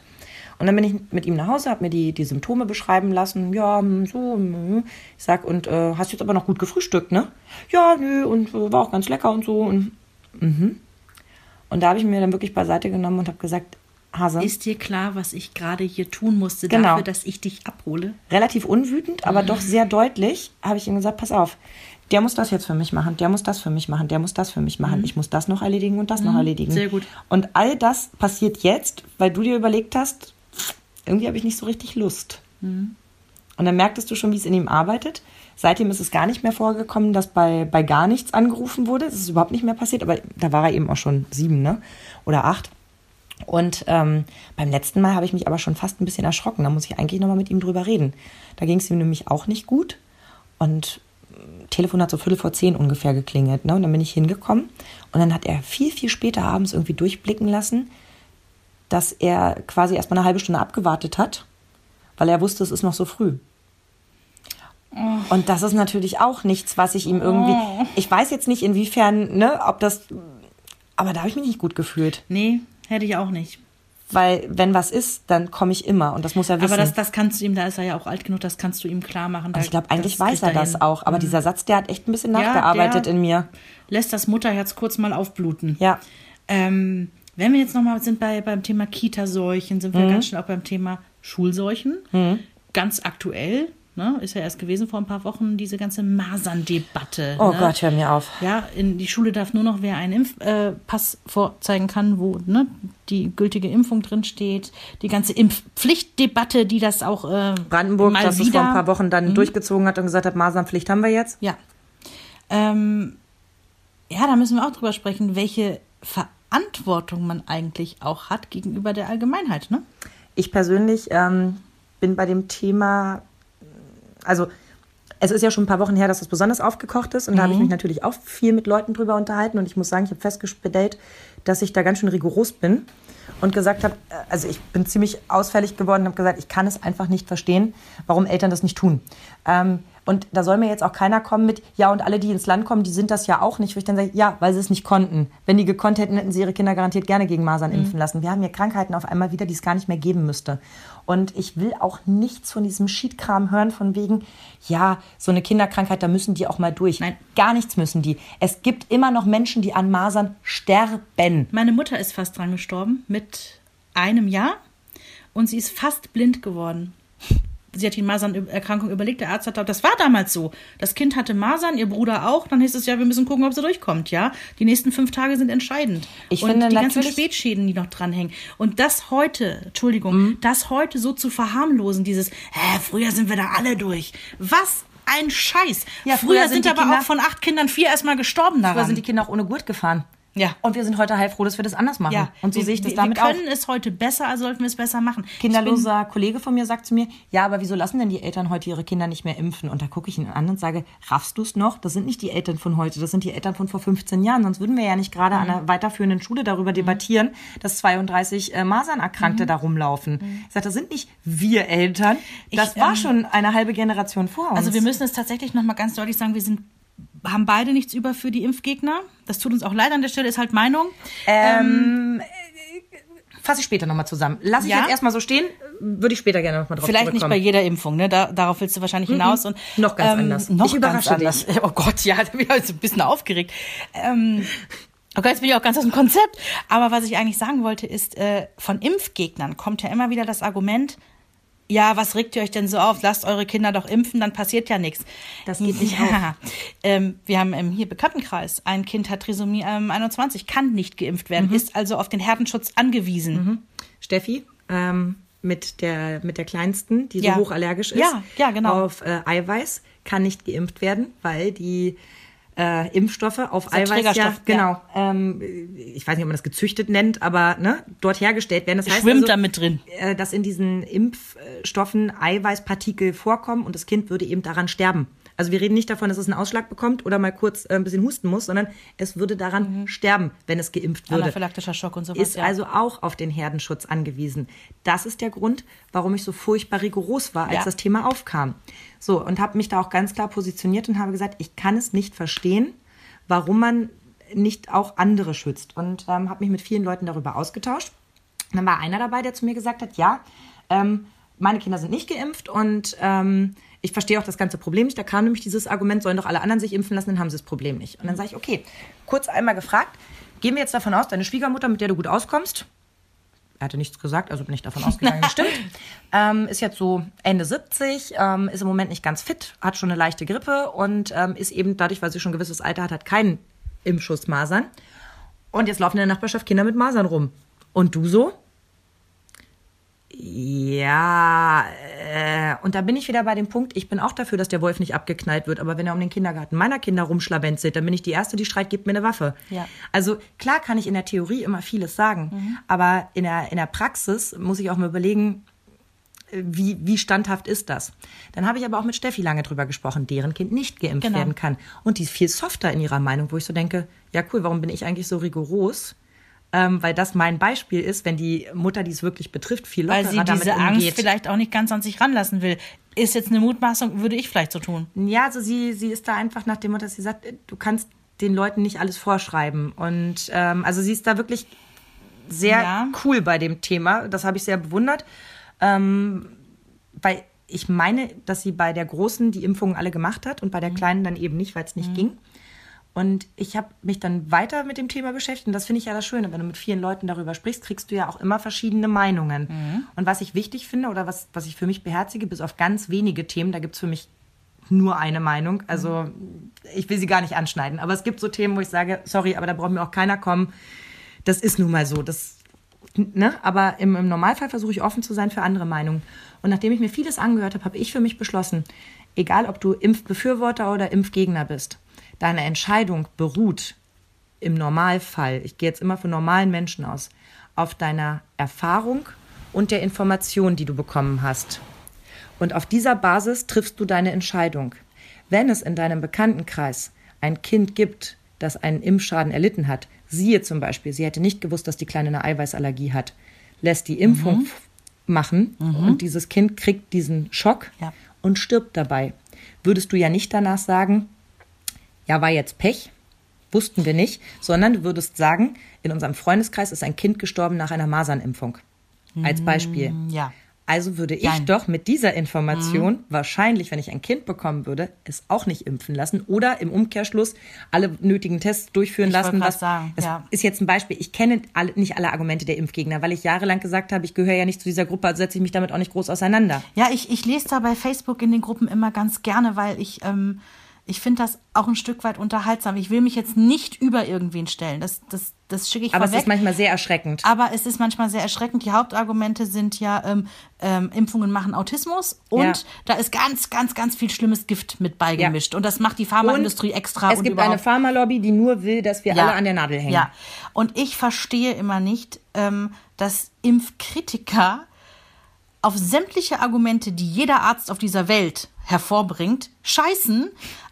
Und dann bin ich mit ihm nach Hause, habe mir die, die Symptome beschreiben lassen. Ja, hm, so. hm. Ich sag, und äh, hast jetzt aber noch gut gefrühstückt, ne? Ja, nö, und äh, war auch ganz lecker und so. Und, mhm. und da habe ich mir dann wirklich beiseite genommen und habe gesagt, Hase, ist dir klar, was ich gerade hier tun musste, Genau. dafür, dass ich dich abhole? relativ unwütend, aber doch sehr deutlich, habe ich ihm gesagt, pass auf, der muss das jetzt für mich machen, der muss das für mich machen, der muss das für mich machen, ich muss das noch erledigen und das noch erledigen. sehr gut. Und all das passiert jetzt, weil du dir überlegt hast, irgendwie habe ich nicht so richtig Lust. Und dann merktest du schon, wie es in ihm arbeitet. Seitdem ist es gar nicht mehr vorgekommen, dass bei, bei gar nichts angerufen wurde. Es ist überhaupt nicht mehr passiert, aber da war er eben auch schon sieben, ne? Oder acht. Und ähm, beim letzten Mal habe ich mich aber schon fast ein bisschen erschrocken. Da muss ich eigentlich nochmal mit ihm drüber reden. Da ging es ihm nämlich auch nicht gut. Und Telefon hat so Viertel vor zehn ungefähr geklingelt. Ne? Und dann bin ich hingekommen und dann hat er viel, viel später abends irgendwie durchblicken lassen, dass er quasi erst mal eine halbe Stunde abgewartet hat, weil er wusste, es ist noch so früh. Und das ist natürlich auch nichts, was ich ihm irgendwie. Ich weiß jetzt nicht, inwiefern, ne, ob das. Aber da habe ich mich nicht gut gefühlt. Nee, hätte ich auch nicht. Weil, wenn was ist, dann komme ich immer. Und das muss er wissen. Aber das, das kannst du ihm, da ist er ja auch alt genug, das kannst du ihm klar machen. also ich glaube, eigentlich weiß er das auch. Aber dieser Satz, der hat echt ein bisschen Ja, nachgearbeitet der- in mir. Lässt das Mutterherz kurz mal aufbluten. Ja. Ähm, wenn wir jetzt nochmal sind bei, beim Thema Kita-Seuchen, sind wir Mhm. ganz schnell auch beim Thema Schulseuchen. Ganz aktuell, ne, ist ja erst gewesen vor ein paar Wochen, diese ganze Masern-Debatte. Oh ne? Gott, hör mir auf. Ja, in die Schule darf nur noch wer einen Impfpass äh, vorzeigen kann, wo ne, die gültige Impfung drin steht. Die ganze Impfpflichtdebatte, die das auch äh, Brandenburg, mal das es wieder, vor ein paar Wochen dann durchgezogen hat und gesagt hat, Masernpflicht haben wir jetzt. Ja. Ähm, ja, da müssen wir auch drüber sprechen, welche Verantwortung man eigentlich auch hat gegenüber der Allgemeinheit, ne? Ich persönlich ähm, bin bei dem Thema, also es ist ja schon ein paar Wochen her, dass das besonders aufgekocht ist und da habe ich mich natürlich auch viel mit Leuten drüber unterhalten und ich muss sagen, ich habe festgestellt, dass ich da ganz schön rigoros bin und gesagt habe, äh, also ich bin ziemlich ausfällig geworden und habe gesagt, ich kann es einfach nicht verstehen, warum Eltern das nicht tun. Ähm, und da soll mir jetzt auch keiner kommen mit, ja, und alle, die ins Land kommen, die sind das ja auch nicht. Wo ich dann sage, ja, weil sie es nicht konnten. Wenn die gekonnt hätten, hätten sie ihre Kinder garantiert gerne gegen Masern impfen lassen. Wir haben hier Krankheiten auf einmal wieder, die es gar nicht mehr geben müsste. Und ich will auch nichts von diesem Schiedkram hören, von wegen, ja, so eine Kinderkrankheit, da müssen die auch mal durch. Nein. Gar nichts müssen die. Es gibt immer noch Menschen, die an Masern sterben. Meine Mutter ist fast dran gestorben mit einem Jahr und sie ist fast blind geworden. Sie hat die Masernerkrankung überlegt. Der Arzt hat das war damals so. Das Kind hatte Masern, ihr Bruder auch. Dann hieß es ja, wir müssen gucken, ob sie durchkommt. Ja, die nächsten fünf Tage sind entscheidend. Ich und finde die ganzen Spätschäden, die noch dranhängen. Und das heute, Entschuldigung, Mhm. das heute so zu verharmlosen, dieses, hä, früher sind wir da alle durch. Was ein Scheiß. Ja, früher, früher sind, sind aber Kinder- auch von acht Kindern vier erstmal gestorben daran. Früher sind die Kinder auch ohne Gurt gefahren. Ja. Und wir sind heute heilfroh, dass wir das anders machen. Ja, Und so wir, sehe ich das wir, damit wir auch. können es heute besser, also sollten wir es besser machen. kinderloser Kollege von mir sagt zu mir, ja, aber wieso lassen denn die Eltern heute ihre Kinder nicht mehr impfen? Und da gucke ich ihn an und sage, raffst du es noch? Das sind nicht die Eltern von heute, das sind die Eltern von vor 15 Jahren. Sonst würden wir ja nicht gerade an einer weiterführenden Schule darüber debattieren, dass 32 äh, Masernerkrankte da rumlaufen. Ich sage, das sind nicht wir Eltern. Das Ich, war ähm, schon eine halbe Generation vor uns. Also wir müssen es tatsächlich nochmal ganz deutlich sagen, wir sind haben beide nichts über für die Impfgegner. Das tut uns auch leid an der Stelle, ist halt Meinung. Fasse ich später nochmal zusammen. Lass ich Ja? jetzt erstmal so stehen, würde ich später gerne nochmal drauf Vielleicht nicht bei jeder Impfung, ne? Da, darauf willst du wahrscheinlich hinaus. Und, Noch ganz anders. Noch Ich ganz anders. Oh Gott, ja, da bin ich also ein bisschen aufgeregt. Ähm, oh Gott, jetzt bin ich auch ganz aus dem Konzept. Aber was ich eigentlich sagen wollte, ist, äh, von Impfgegnern kommt ja immer wieder das Argument, ja, was regt ihr euch denn so auf? Lasst eure Kinder doch impfen, dann passiert ja nichts. Das geht nicht ja. Ähm, wir haben im hier Bekanntenkreis, ein Kind hat Trisomie ähm, 21, kann nicht geimpft werden, Mhm. ist also auf den Herdenschutz angewiesen. Steffi, ähm, mit, der, mit der Kleinsten, die Ja. so hochallergisch ist Ja, ja, genau. auf äh, Eiweiß, kann nicht geimpft werden, weil die äh, Impfstoffe auf ein Eiweiß ja, genau, ähm, ich weiß nicht, ob man das gezüchtet nennt, aber ne, dort hergestellt werden. Das heißt Schwimmt also, da mit drin. äh, dass in diesen Impfstoffen Eiweißpartikel vorkommen und das Kind würde eben daran sterben. Also wir reden nicht davon, dass es einen Ausschlag bekommt oder mal kurz äh, ein bisschen husten muss, sondern es würde daran sterben, wenn es geimpft würde. Anaphylaktischer Schock und sowas. Ist ja. also auch auf den Herdenschutz angewiesen. Das ist der Grund, warum ich so furchtbar rigoros war, als Ja. das Thema aufkam. So, und habe mich da auch ganz klar positioniert und habe gesagt, ich kann es nicht verstehen, warum man nicht auch andere schützt. Und ähm, habe mich mit vielen Leuten darüber ausgetauscht. Und dann war einer dabei, der zu mir gesagt hat, ja, ähm, meine Kinder sind nicht geimpft und ähm, ich verstehe auch das ganze Problem nicht. Da kam nämlich dieses Argument, sollen doch alle anderen sich impfen lassen, dann haben sie das Problem nicht. Und dann sage ich, okay, kurz einmal gefragt, gehen wir jetzt davon aus, deine Schwiegermutter, mit der du gut auskommst, er hatte nichts gesagt, also bin ich davon ausgegangen, das stimmt. Ähm, ist jetzt so Ende 70, ähm, ist im Moment nicht ganz fit, hat schon eine leichte Grippe und ähm, ist eben dadurch, weil sie schon ein gewisses Alter hat, hat keinen Impfschuss Masern. Und jetzt laufen in der Nachbarschaft Kinder mit Masern rum. Und du so? Ja, äh, und da bin ich wieder bei dem Punkt, ich bin auch dafür, dass der Wolf nicht abgeknallt wird, aber wenn er um den Kindergarten meiner Kinder rumschlawenzelt, dann bin ich die Erste, die schreit, gib mir eine Waffe. Ja. Also klar kann ich in der Theorie immer vieles sagen, aber in der, in der Praxis muss ich auch mal überlegen, wie, wie standhaft ist das? Dann habe ich aber auch mit Steffi lange drüber gesprochen, deren Kind nicht geimpft Genau. werden kann. Und die ist viel softer in ihrer Meinung, wo ich so denke, ja cool, warum bin ich eigentlich so rigoros? Ähm, weil das mein Beispiel ist, wenn die Mutter, die es wirklich betrifft, viel lockerer Weil sie damit diese Angst umgeht. vielleicht auch nicht ganz an sich ranlassen will. Ist jetzt eine Mutmaßung, würde ich vielleicht so tun. Ja, also sie, sie ist da einfach nach dem Motto, dass sie sagt, du kannst den Leuten nicht alles vorschreiben. Und ähm, also sie ist da wirklich sehr Ja. cool bei dem Thema. Das habe ich sehr bewundert. Ähm, weil ich meine, dass sie bei der Großen die Impfungen alle gemacht hat und bei der Kleinen dann eben nicht, weil es nicht ging. Und ich habe mich dann weiter mit dem Thema beschäftigt. Und das finde ich ja das Schöne. Wenn du mit vielen Leuten darüber sprichst, kriegst du ja auch immer verschiedene Meinungen. Und was ich wichtig finde oder was, was ich für mich beherzige, bis auf ganz wenige Themen, da gibt es für mich nur eine Meinung. Also ich will sie gar nicht anschneiden. Aber es gibt so Themen, wo ich sage, sorry, aber da braucht mir auch keiner kommen. Das ist nun mal so. Das, ne? Aber im, im Normalfall versuche ich offen zu sein für andere Meinungen. Und nachdem ich mir vieles angehört habe, habe ich für mich beschlossen, egal ob du Impfbefürworter oder Impfgegner bist, deine Entscheidung beruht im Normalfall, ich gehe jetzt immer von normalen Menschen aus, auf deiner Erfahrung und der Information, die du bekommen hast. Und auf dieser Basis triffst du deine Entscheidung. Wenn es in deinem Bekanntenkreis ein Kind gibt, das einen Impfschaden erlitten hat, siehe zum Beispiel, sie hätte nicht gewusst, dass die Kleine eine Eiweißallergie hat, lässt die Impfung f- machen und dieses Kind kriegt diesen Schock Ja. und stirbt dabei. Würdest du ja nicht danach sagen, ja, war jetzt Pech, wussten wir nicht, sondern du würdest sagen, in unserem Freundeskreis ist ein Kind gestorben nach einer Masernimpfung. Als Beispiel. Ja. Also würde ich Nein. doch mit dieser Information Mhm. wahrscheinlich, wenn ich ein Kind bekommen würde, es auch nicht impfen lassen oder im Umkehrschluss alle nötigen Tests durchführen Ich lassen. was- sagen, das ja. ist jetzt ein Beispiel. Ich kenne alle, nicht alle Argumente der Impfgegner, weil ich jahrelang gesagt habe, ich gehöre ja nicht zu dieser Gruppe, also setze ich mich damit auch nicht groß auseinander. Ja, ich, ich lese da bei Facebook in den Gruppen immer ganz gerne, weil ich, ähm, ich finde das auch ein Stück weit unterhaltsam. Ich will mich jetzt nicht über irgendwen stellen. Das, das, das schicke ich Aber es ist manchmal sehr erschreckend. Aber es ist manchmal sehr erschreckend. Die Hauptargumente sind ja, ähm, ähm, Impfungen machen Autismus und Ja. da ist ganz, ganz, ganz viel schlimmes Gift mit beigemischt. Und das macht die Pharmaindustrie extra. Es und gibt eine Pharmalobby, die nur will, dass wir alle an der Nadel hängen. Ja, und ich verstehe immer nicht, ähm, dass Impfkritiker auf sämtliche Argumente, die jeder Arzt auf dieser Welt hervorbringt, scheißen,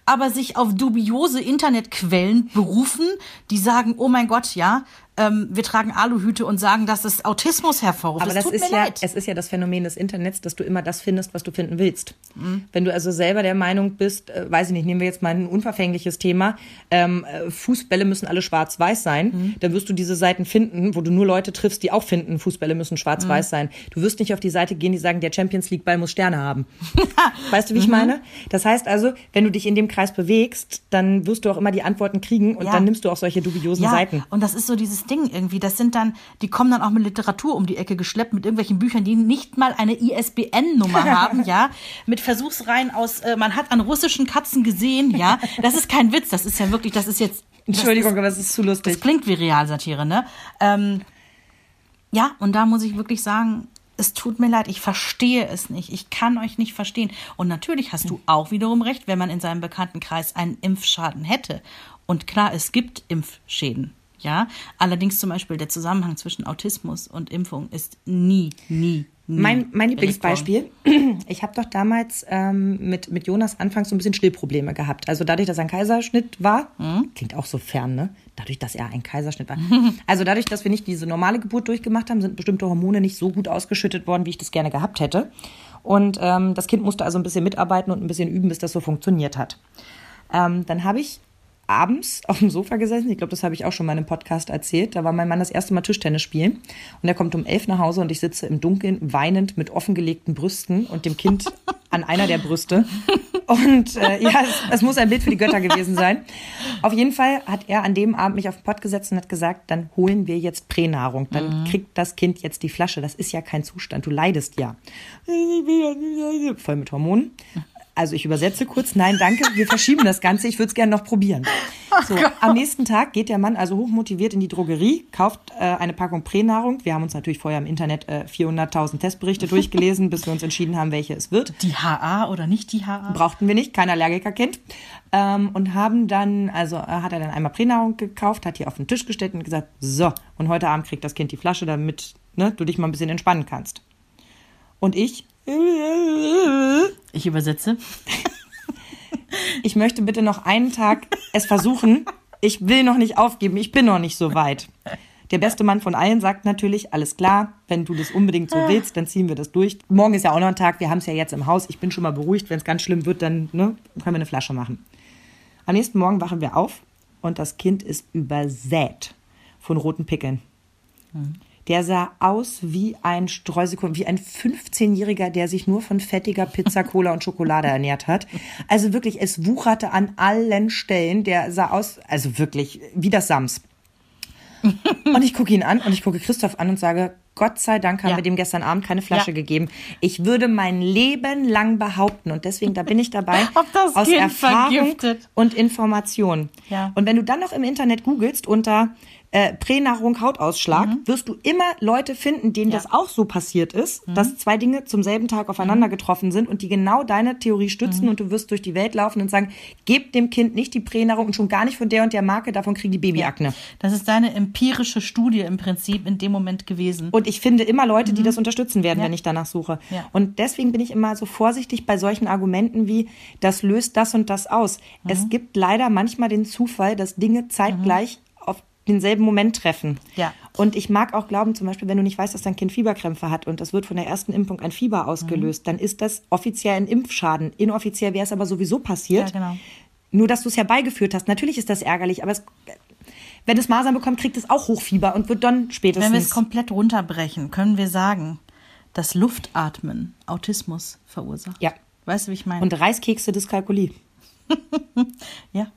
aber sich auf dubiose Internetquellen berufen, die sagen, oh mein Gott, ja, ähm, wir tragen Aluhüte und sagen, dass es Autismus hervorruft. Aber das, tut ist ja, leid. es ist ja das Phänomen des Internets, dass du immer das findest, was du finden willst. Mhm. Wenn du also selber der Meinung bist, äh, weiß ich nicht, nehmen wir jetzt mal ein unverfängliches Thema, ähm, äh, Fußbälle müssen alle schwarz-weiß sein, Mhm. dann wirst du diese Seiten finden, wo du nur Leute triffst, die auch finden, Fußbälle müssen Mhm. schwarz-weiß sein. Du wirst nicht auf die Seite gehen, die sagen, der Champions League Ball muss Sterne haben. weißt Mhm. du, wie ich meine? Das heißt also, wenn du dich in dem Kreis bewegst, dann wirst du auch immer die Antworten kriegen und Ja. dann nimmst du auch solche dubiosen ja, Seiten. Und das ist so dieses Ding irgendwie. Das sind dann, die kommen dann auch mit Literatur um die Ecke geschleppt, mit irgendwelchen Büchern, die nicht mal eine ISBN-Nummer haben, ja. Mit Versuchsreihen aus, äh, man hat an russischen Katzen gesehen, ja. Das ist kein Witz, das ist ja wirklich, das ist jetzt. das Entschuldigung, ist, aber es ist zu lustig. das klingt wie Realsatire, ne? Ähm, ja, und da muss ich wirklich sagen, es tut mir leid, ich verstehe es nicht. Ich kann euch nicht verstehen. Und natürlich hast du auch wiederum recht, wenn man in seinem Bekanntenkreis einen Impfschaden hätte. Und klar, es gibt Impfschäden. Ja, allerdings zum Beispiel der Zusammenhang zwischen Autismus und Impfung ist nie, nie, nie. Mein, mein. Lieblingsbeispiel, ich habe doch damals ähm, mit, mit Jonas anfangs so ein bisschen Stillprobleme gehabt. Also dadurch, dass er ein Kaiserschnitt war, Hm? klingt auch so fern, ne? Dadurch, dass er ein Kaiserschnitt war. Also dadurch, dass wir nicht diese normale Geburt durchgemacht haben, sind bestimmte Hormone nicht so gut ausgeschüttet worden, wie ich das gerne gehabt hätte. Und ähm, das Kind musste also ein bisschen mitarbeiten und ein bisschen üben, bis das so funktioniert hat. Ähm, dann habe ich abends auf dem Sofa gesessen. Ich glaube, das habe ich auch schon mal in einem Podcast erzählt. Da war mein Mann das erste Mal Tischtennis spielen. Und er kommt um elf nach Hause und ich sitze im Dunkeln weinend mit offengelegten Brüsten und dem Kind an einer der Brüste. Und äh, ja, es, es muss ein Bild für die Götter gewesen sein. Auf jeden Fall hat er an dem Abend mich auf den Pott gesetzt und hat gesagt, dann holen wir jetzt Pränahrung. Dann kriegt das Kind jetzt die Flasche. Das ist ja kein Zustand. Du leidest ja. Voll mit Hormonen. Also ich übersetze kurz, nein, danke, wir verschieben das Ganze, ich würde es gerne noch probieren. So, am nächsten Tag geht der Mann also hochmotiviert in die Drogerie, kauft äh, eine Packung Pränahrung. Wir haben uns natürlich vorher im Internet äh, 400.000 Testberichte durchgelesen, bis wir uns entschieden haben, welche es wird. Die HA oder nicht die HA? Brauchten wir nicht, kein Allergiker kennt. Ähm, und haben dann, also äh, hat er dann einmal Pränahrung gekauft, hat die auf den Tisch gestellt und gesagt, so, und heute Abend kriegt das Kind die Flasche, damit ne, du dich mal ein bisschen entspannen kannst. Und ich Ich übersetze. Ich möchte bitte noch einen Tag es versuchen. Ich will noch nicht aufgeben. Ich bin noch nicht so weit. Der beste Mann von allen sagt natürlich, alles klar, wenn du das unbedingt so willst, dann ziehen wir das durch. Morgen ist ja auch noch ein Tag, wir haben es ja jetzt im Haus. Ich bin schon mal beruhigt, wenn es ganz schlimm wird, dann ne, können wir eine Flasche machen. Am nächsten Morgen wachen wir auf und das Kind ist übersät von roten Pickeln. Der sah aus wie ein Streusekund, wie ein 15-Jähriger, der sich nur von fettiger Pizza, Cola und Schokolade ernährt hat. Also wirklich, es wucherte an allen Stellen. Der sah aus, also wirklich, wie das Sams. Und ich gucke ihn an und ich gucke Christoph an und sage, Gott sei Dank haben Ja. wir dem gestern Abend keine Flasche Ja. gegeben. Ich würde mein Leben lang behaupten und deswegen, da bin ich dabei, aus Kind Erfahrung vergiftet. und Information. Ja. Und wenn du dann noch im Internet googelst unter äh, Pränahrung, Hautausschlag, wirst du immer Leute finden, denen Mhm. Ja. Mhm. das auch so passiert ist, dass zwei Dinge zum selben Tag aufeinander getroffen sind und die genau deine Theorie Mhm. stützen und du wirst durch die Welt laufen und sagen, gebt dem Kind nicht die Pränahrung und schon gar nicht von der und der Marke, davon kriegen die Babyakne. Das ist deine empirische Studie im Prinzip in dem Moment gewesen. Und ich finde immer Leute, die das unterstützen werden, Mhm. Ja. wenn ich danach suche. Ja. Und deswegen bin ich immer so vorsichtig bei solchen Argumenten wie, das löst das und das aus. Mhm. Es gibt leider manchmal den Zufall, dass Dinge zeitgleich denselben Moment treffen. Ja. Und ich mag auch glauben, zum Beispiel, wenn du nicht weißt, dass dein Kind Fieberkrämpfe hat und das wird von der ersten Impfung ein Fieber ausgelöst, dann ist das offiziell ein Impfschaden. Inoffiziell wäre es aber sowieso passiert. Ja, genau. Nur, dass du es herbeigeführt hast. Natürlich ist das ärgerlich, aber es, wenn es Masern bekommt, kriegt es auch Hochfieber und wird dann spätestens. Wenn wir es komplett runterbrechen, können wir sagen, dass Luftatmen Autismus verursacht. Ja. Weißt du, wie ich meine? Und Reiskekse Dyskalkulie. ja.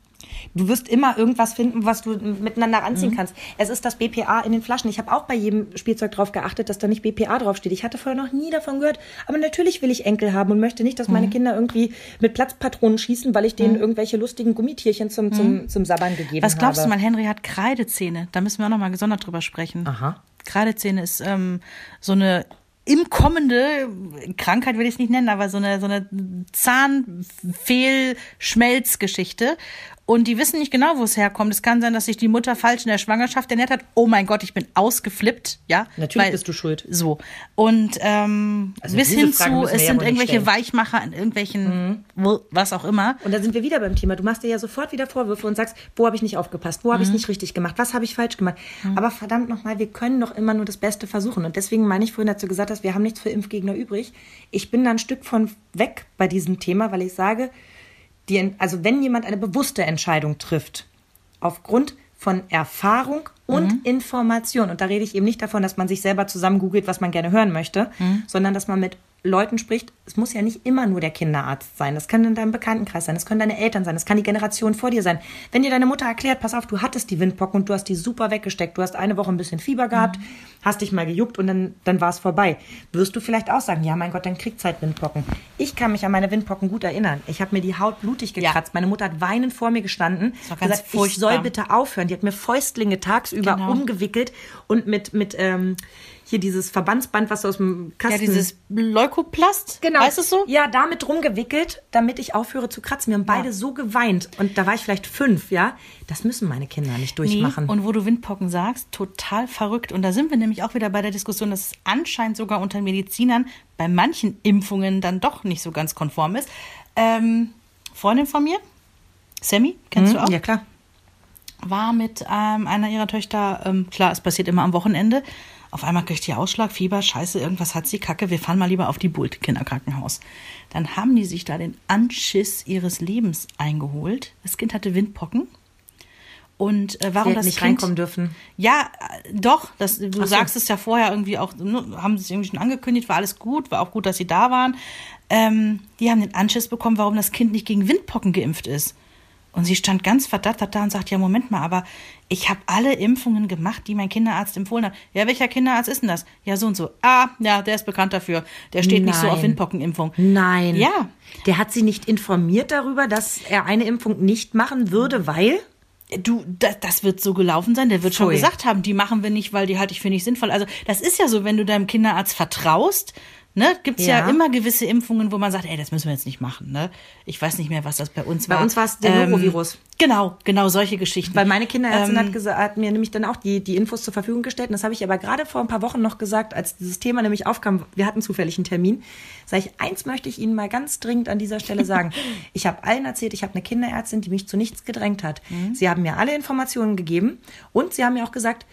Du wirst immer irgendwas finden, was du miteinander anziehen Mhm. kannst. Es ist das BPA in den Flaschen. Ich habe auch bei jedem Spielzeug drauf geachtet, dass da nicht BPA draufsteht. Ich hatte vorher noch nie davon gehört. Aber natürlich will ich Enkel haben und möchte nicht, dass Mhm. meine Kinder irgendwie mit Platzpatronen schießen, weil ich denen irgendwelche lustigen Gummitierchen zum, zum, zum Sabbern gegeben habe. Mhm. Was glaubst du mal, Henry hat Kreidezähne? Da müssen wir auch noch mal gesondert drüber sprechen. Aha. Kreidezähne ist ähm, so eine im kommende Krankheit will ich es nicht nennen, aber so eine so eine Zahnfehlschmelzgeschichte. Und die wissen nicht genau, wo es herkommt. Es kann sein, dass sich die Mutter falsch in der Schwangerschaft ernährt hat. Oh mein Gott, ich bin ausgeflippt, ja. Natürlich bist du schuld. So. Und ähm, Also bis hin zu, es sind irgendwelche. Mhm. Weichmacher in irgendwelchen, was auch immer. Und da sind wir wieder beim Thema. Du machst dir ja sofort wieder Vorwürfe und sagst, wo habe ich nicht aufgepasst, wo habe ich nicht richtig gemacht, was habe ich falsch gemacht. Aber verdammt nochmal, wir können doch immer nur das Beste versuchen. Und deswegen meine ich vorhin, du gesagt hast, wir haben nichts für Impfgegner übrig. Ich bin da ein Stück von weg bei diesem Thema, weil ich sage, die, also wenn jemand eine bewusste Entscheidung trifft, aufgrund von Erfahrung und Information, und da rede ich eben nicht davon, dass man sich selber zusammen googelt, was man gerne hören möchte, sondern dass man mit Leuten spricht, es muss ja nicht immer nur der Kinderarzt sein. Das kann in deinem Bekanntenkreis sein, das können deine Eltern sein, das kann die Generation vor dir sein. Wenn dir deine Mutter erklärt, pass auf, du hattest die Windpocken und du hast die super weggesteckt, du hast eine Woche ein bisschen Fieber gehabt, hast dich mal gejuckt und dann, dann war es vorbei. Wirst du vielleicht auch sagen, ja mein Gott, dann kriegt's halt Windpocken. Ich kann mich an meine Windpocken gut erinnern. Ich habe mir die Haut blutig gekratzt. Meine Mutter hat weinend vor mir gestanden. war ganz gesagt, ich soll bitte aufhören. Die hat mir Fäustlinge tagsüber Genau. umgewickelt und mit, mit ähm, hier dieses Verbandsband, was du aus dem Ja, Kasten... dieses Leukoplast. Genau. Heißt es so? Ja, damit rumgewickelt, damit ich aufhöre zu kratzen. Wir haben beide so geweint. Und da war ich vielleicht fünf, ja. Das müssen meine Kinder nicht durchmachen. Nee. Und wo du Windpocken sagst, total verrückt. Und da sind wir nämlich auch wieder bei der Diskussion, dass es anscheinend sogar unter Medizinern bei manchen Impfungen dann doch nicht so ganz konform ist. Ähm, Freundin von mir, Sammy, kennst du auch? Mhm. Ja, klar. war mit ähm, einer ihrer Töchter, ähm, klar, es passiert immer am Wochenende. Auf einmal kriegt die Ausschlag, Fieber, Scheiße, irgendwas hat sie, Kacke, wir fahren mal lieber auf die Bult Kinderkrankenhaus. Dann haben die sich da den Anschiss ihres Lebens eingeholt. Das Kind hatte Windpocken. Und äh, warum das nicht kind, reinkommen dürfen. Ja, äh, doch. Das, du so. sagst es ja vorher irgendwie auch, ne, haben sie es irgendwie schon angekündigt, war alles gut, war auch gut, dass sie da waren. Ähm, die haben den Anschiss bekommen, warum das Kind nicht gegen Windpocken geimpft ist. Und sie stand ganz verdattert da und sagt, ja, Moment mal, aber ich habe alle Impfungen gemacht, die mein Kinderarzt empfohlen hat. Ja, welcher Kinderarzt ist denn das? Ja, so und so. Ah, ja, der ist bekannt dafür. Der steht nicht so auf Nein. Windpockenimpfung. Nein. Ja. Der hat sie nicht informiert darüber, dass er eine Impfung nicht machen würde, weil. Du, das, das wird so gelaufen sein. Der wird schon Pfui. gesagt haben, die machen wir nicht, weil die halte ich für nicht sinnvoll. Also das ist ja so, wenn du deinem Kinderarzt vertraust, Ne, gibt's ja. Ja. immer gewisse Impfungen, wo man sagt, ey, das müssen wir jetzt nicht machen. Ne? Ich weiß nicht mehr, was das bei uns war. Bei uns war es der Norovirus. Genau, genau solche Geschichten. Weil meine Kinderärztin Ähm, hat, hat mir nämlich dann auch die, die Infos zur Verfügung gestellt. Und das habe ich aber gerade vor ein paar Wochen noch gesagt, als dieses Thema nämlich aufkam. Wir hatten zufällig einen Termin. Sag ich, eins möchte ich Ihnen mal ganz dringend an dieser Stelle sagen. ich habe allen erzählt, ich habe eine Kinderärztin, die mich zu nichts gedrängt hat. Mhm. Sie haben mir alle Informationen gegeben und sie haben mir auch gesagt,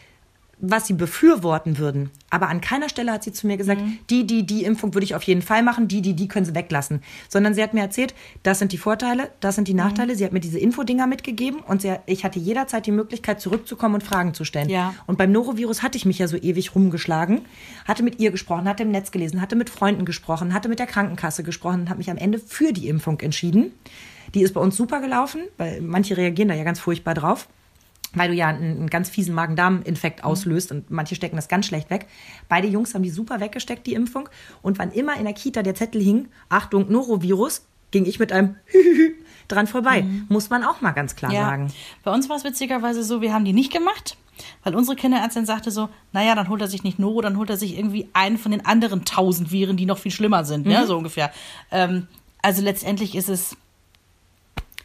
was sie befürworten würden. Aber an keiner Stelle hat sie zu mir gesagt, Mhm. die, die, die Impfung würde ich auf jeden Fall machen, die, die, die können sie weglassen. Sondern sie hat mir erzählt, das sind die Vorteile, das sind die Nachteile. Sie hat mir diese Infodinger mitgegeben und sie, ich hatte jederzeit die Möglichkeit, zurückzukommen und Fragen zu stellen. Ja. Und beim Norovirus hatte ich mich ja so ewig rumgeschlagen, hatte mit ihr gesprochen, hatte im Netz gelesen, hatte mit Freunden gesprochen, hatte mit der Krankenkasse gesprochen und habe mich am Ende für die Impfung entschieden. Die ist bei uns super gelaufen, weil manche reagieren da ja ganz furchtbar drauf weil du ja einen, einen ganz fiesen Magen-Darm-Infekt auslöst und manche stecken das ganz schlecht weg. Beide Jungs haben die super weggesteckt, die Impfung. Und wann immer in der Kita der Zettel hing, Achtung, Norovirus, ging ich mit einem dran vorbei. Muss man auch mal ganz klar sagen. Bei uns war es witzigerweise so, wir haben die nicht gemacht, weil unsere Kinderärztin sagte so, naja, dann holt er sich nicht Noro, dann holt er sich irgendwie einen von den anderen tausend Viren, die noch viel schlimmer sind, Mhm. ne, so ungefähr. Ähm, also letztendlich ist es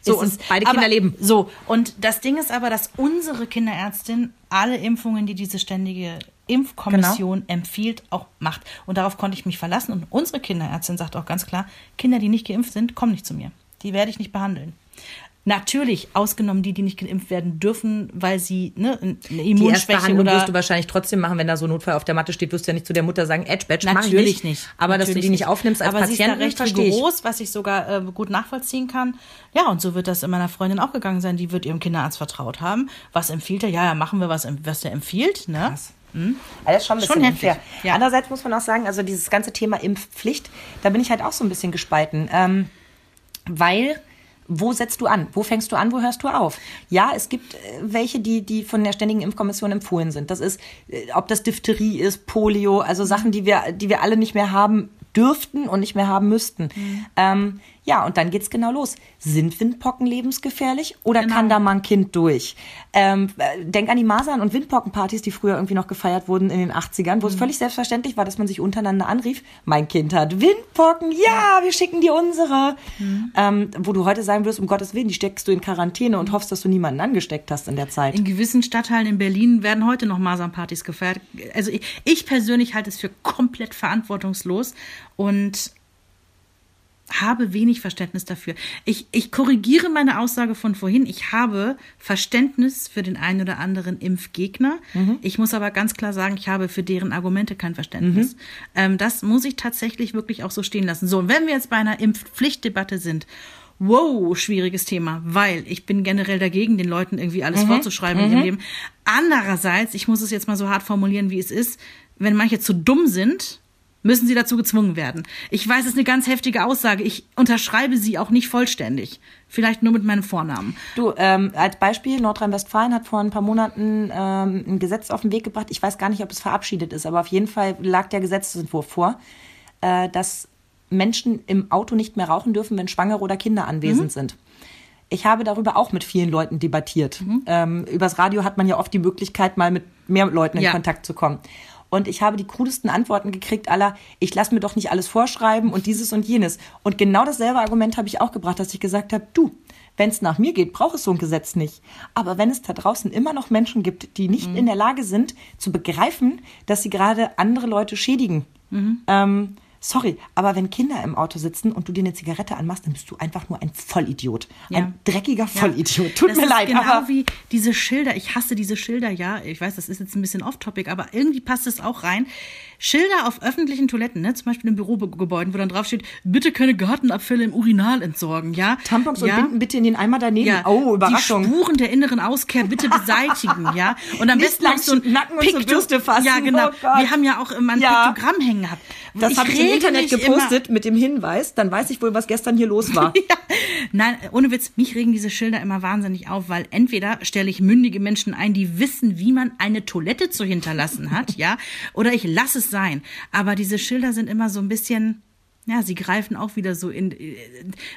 so Ist es, beide Kinder aber, leben. So, und das Ding ist aber, dass unsere Kinderärztin alle Impfungen, die diese ständige Impfkommission Genau. empfiehlt, auch macht. Und darauf konnte ich mich verlassen. Und unsere Kinderärztin sagt auch ganz klar, Kinder, die nicht geimpft sind, kommen nicht zu mir. Die werde ich nicht behandeln. Natürlich, ausgenommen die, die nicht geimpft werden dürfen, weil sie ne, eine Die Immunschwäche Erstbehandlung oder wirst du wahrscheinlich trotzdem machen, wenn da so ein Notfall auf der Matte steht, wirst du ja nicht zu der Mutter sagen, Edge, Badge, mach ich Natürlich nicht. nicht. Aber dass du Natürlich die nicht aufnimmst als Aber sie ist da recht rigoros, was ich sogar äh, gut nachvollziehen kann. Ja, und so wird das in meiner Freundin auch gegangen sein. Die wird ihrem Kinderarzt vertraut haben. Was empfiehlt er? Ja, ja, machen wir, was, was der empfiehlt. Ne? Krass. Das ist schon ein Schon bisschen heftig, unfair. ja. Andererseits muss man auch sagen, also dieses ganze Thema Impfpflicht, da bin ich halt auch so ein bisschen gespalten. Ähm, weil, wo setzt du an? Wo fängst du an? Wo hörst du auf? Ja, es gibt äh, welche, die, die von der Ständigen Impfkommission empfohlen sind. Das ist, äh, ob das Diphtherie ist, Polio, also Sachen, die wir, die wir alle nicht mehr haben dürften und nicht mehr haben müssten. Ähm, ja, und dann geht's genau los. Sind Windpocken lebensgefährlich oder Genau. kann da mal ein Kind durch? Ähm, äh, denk an die Masern- und Windpockenpartys, die früher irgendwie noch gefeiert wurden in den 80ern, wo es völlig selbstverständlich war, dass man sich untereinander anrief, mein Kind hat Windpocken, ja, wir schicken dir unsere. Ähm, wo du heute sagen würdest, um Gottes Willen, die steckst du in Quarantäne und hoffst, dass du niemanden angesteckt hast in der Zeit. In gewissen Stadtteilen in Berlin werden heute noch Masernpartys gefeiert. Also ich, ich persönlich halte es für komplett verantwortungslos und habe wenig Verständnis dafür. Ich, ich korrigiere meine Aussage von vorhin. Ich habe Verständnis für den einen oder anderen Impfgegner. Ich muss aber ganz klar sagen, ich habe für deren Argumente kein Verständnis. Ähm, das muss ich tatsächlich wirklich auch so stehen lassen. So, und wenn wir jetzt bei einer Impfpflichtdebatte sind, wow, schwieriges Thema, weil ich bin generell dagegen, den Leuten irgendwie alles vorzuschreiben in ihrem Leben. Andererseits, ich muss es jetzt mal so hart formulieren, wie es ist, wenn manche zu dumm sind, müssen sie dazu gezwungen werden. Ich weiß, es ist eine ganz heftige Aussage. Ich unterschreibe sie auch nicht vollständig. Vielleicht nur mit meinem Vornamen. Du, ähm, als Beispiel, Nordrhein-Westfalen hat vor ein paar Monaten ähm, ein Gesetz auf den Weg gebracht. Ich weiß gar nicht, ob es verabschiedet ist, aber auf jeden Fall lag der Gesetzentwurf vor, äh, dass Menschen im Auto nicht mehr rauchen dürfen, wenn Schwangere oder Kinder anwesend sind. Ich habe darüber auch mit vielen Leuten debattiert. Ähm, übers Radio hat man ja oft die Möglichkeit, mal mit mehr Leuten in Ja. Kontakt zu kommen. Und ich habe die krudesten Antworten gekriegt, aller, ich lasse mir doch nicht alles vorschreiben und dieses und jenes. Und genau dasselbe Argument habe ich auch gebracht, dass ich gesagt habe, du, wenn es nach mir geht, braucht es so ein Gesetz nicht. Aber wenn es da draußen immer noch Menschen gibt, die nicht in der Lage sind, zu begreifen, dass sie gerade andere Leute schädigen, ähm, sorry, aber wenn Kinder im Auto sitzen und du dir eine Zigarette anmachst, dann bist du einfach nur ein Vollidiot. Ja. Ein dreckiger Vollidiot. Tut das mir leid, genau aber wie diese Schilder. Ich hasse diese Schilder, ja. Ich weiß, das ist jetzt ein bisschen off-topic, aber irgendwie passt es auch rein. Schilder auf öffentlichen Toiletten, ne? zum Beispiel in Bürogebäuden, wo dann drauf steht, bitte keine Gartenabfälle im Urinal entsorgen, ja. Tampons ja? und Binden bitte in den Eimer daneben. Ja, Oh, Überraschung. Die Spuren der inneren Auskehr bitte beseitigen, ja. Und am Nicht besten noch so ein Nacken und zur Bürste fassen. Ja, genau. Oh. Wir haben ja auch immer ein Ja. Piktogramm hängen gehabt. Das ich rege Internet gepostet mit dem Hinweis, dann weiß ich wohl, was gestern hier los war. ja. Nein, ohne Witz, mich regen diese Schilder immer wahnsinnig auf, weil entweder stelle ich mündige Menschen ein, die wissen, wie man eine Toilette zu hinterlassen hat, ja, oder ich lasse es sein. Aber diese Schilder sind immer so ein bisschen ja, sie greifen auch wieder so in. äh,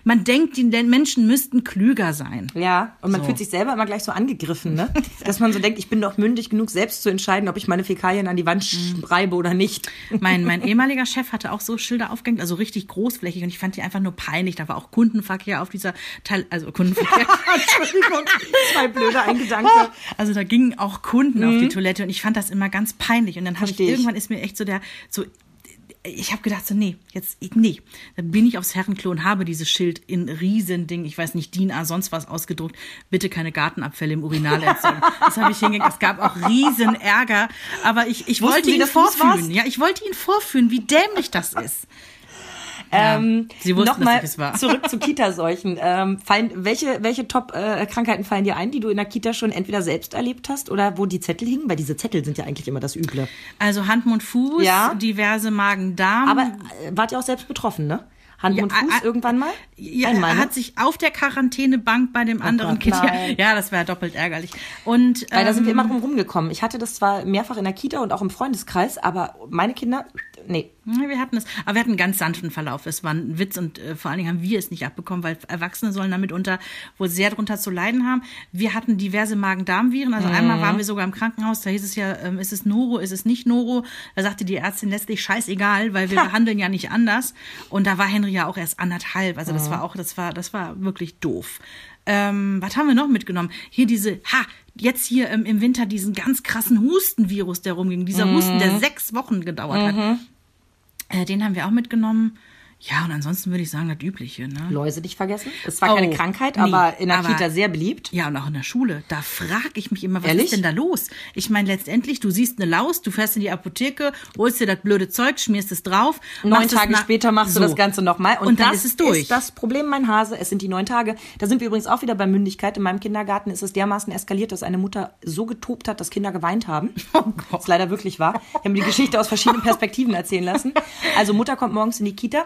Man denkt, die Menschen müssten klüger sein. Ja, und man So. fühlt sich selber immer gleich so angegriffen, ne? Dass man so denkt, ich bin doch mündig genug, selbst zu entscheiden, ob ich meine Fäkalien an die Wand schreibe oder nicht. Mein, mein ehemaliger Chef hatte auch so Schilder aufgehängt, also richtig großflächig und ich fand die einfach nur peinlich. Da war auch Kundenverkehr auf dieser Teil, also Kundenverkehr. Entschuldigung, zwei blöde Eingedanke. Also da gingen auch Kunden auf die Toilette und ich fand das immer ganz peinlich. Und dann habe ich. irgendwann ist mir echt so der so ich habe gedacht so nee jetzt nee. Dann bin ich aufs Herrenklo und habe dieses Schild in Riesending ich weiß nicht DIN A sonst was ausgedruckt. Bitte keine Gartenabfälle im Urinal entsorgen das habe ich hingekriegt. Es gab auch riesen Ärger aber ich, ich Wussten wollte Sie, ihn vorführen. Ja ich wollte ihn vorführen wie dämlich das ist Ähm, Sie wussten, Nochmal dass ich es war. zurück zu Kitaseuchen. Ähm, fallen, welche welche Top-Krankheiten fallen dir ein, die du in der Kita schon entweder selbst erlebt hast oder wo die Zettel hingen? Weil diese Zettel sind ja eigentlich immer das Üble. also Hand Mund Fuß Ja. diverse Magen Darm Aber äh, wart ihr auch selbst betroffen, ne? Hand Ja, und Fuß äh, irgendwann mal? Ja, Einmal, ne? hat sich auf der Quarantänebank bei dem anderen Gott, Kind. Ja, ja, das war doppelt ärgerlich. Und Weil da sind wir ähm, immer drum rumgekommen. Ich hatte das zwar mehrfach in der Kita und auch im Freundeskreis, aber meine Kinder, nee. Wir hatten es, aber wir hatten einen ganz sanften Verlauf. Es war ein Witz und äh, vor allen Dingen haben wir es nicht abbekommen, weil Erwachsene sollen damit unter wohl sehr drunter zu leiden haben. Wir hatten diverse Magen-Darm-Viren. Also einmal waren wir sogar im Krankenhaus, da hieß es ja, ähm, ist es Noro, ist es nicht Noro? Da sagte die Ärztin letztlich scheißegal, weil wir behandeln ja nicht anders. Und da war Henry ja auch erst anderthalb. Also das war auch, das war, das war wirklich doof. Ähm, was haben wir noch mitgenommen? Hier diese, ha, jetzt hier ähm, im Winter diesen ganz krassen Hustenvirus, der rumging. Dieser Husten, der sechs Wochen gedauert hat. Äh, den haben wir auch mitgenommen. Ja, und ansonsten würde ich sagen, das Übliche, ne? Läuse nicht vergessen. Es war keine Oh, Krankheit, nee, aber in der aber- Kita sehr beliebt. Ja, und auch in der Schule. Da frage ich mich immer, was Ehrlich? ist denn da los? Ich meine, letztendlich, du siehst eine Laus, du fährst in die Apotheke, holst dir das blöde Zeug, schmierst es drauf. Neun Tage später machst So. du das Ganze nochmal. Und, Und dann das ist durch. ist das Problem, mein Hase. Es sind die neun Tage. Da sind wir übrigens auch wieder bei Mündigkeit. In meinem Kindergarten ist es dermaßen eskaliert, dass eine Mutter so getobt hat, dass Kinder geweint haben. Oh Gott. Was leider wirklich wahr. Ich habe mir die Geschichte aus verschiedenen Perspektiven erzählen lassen. Also Mutter kommt morgens in die Kita.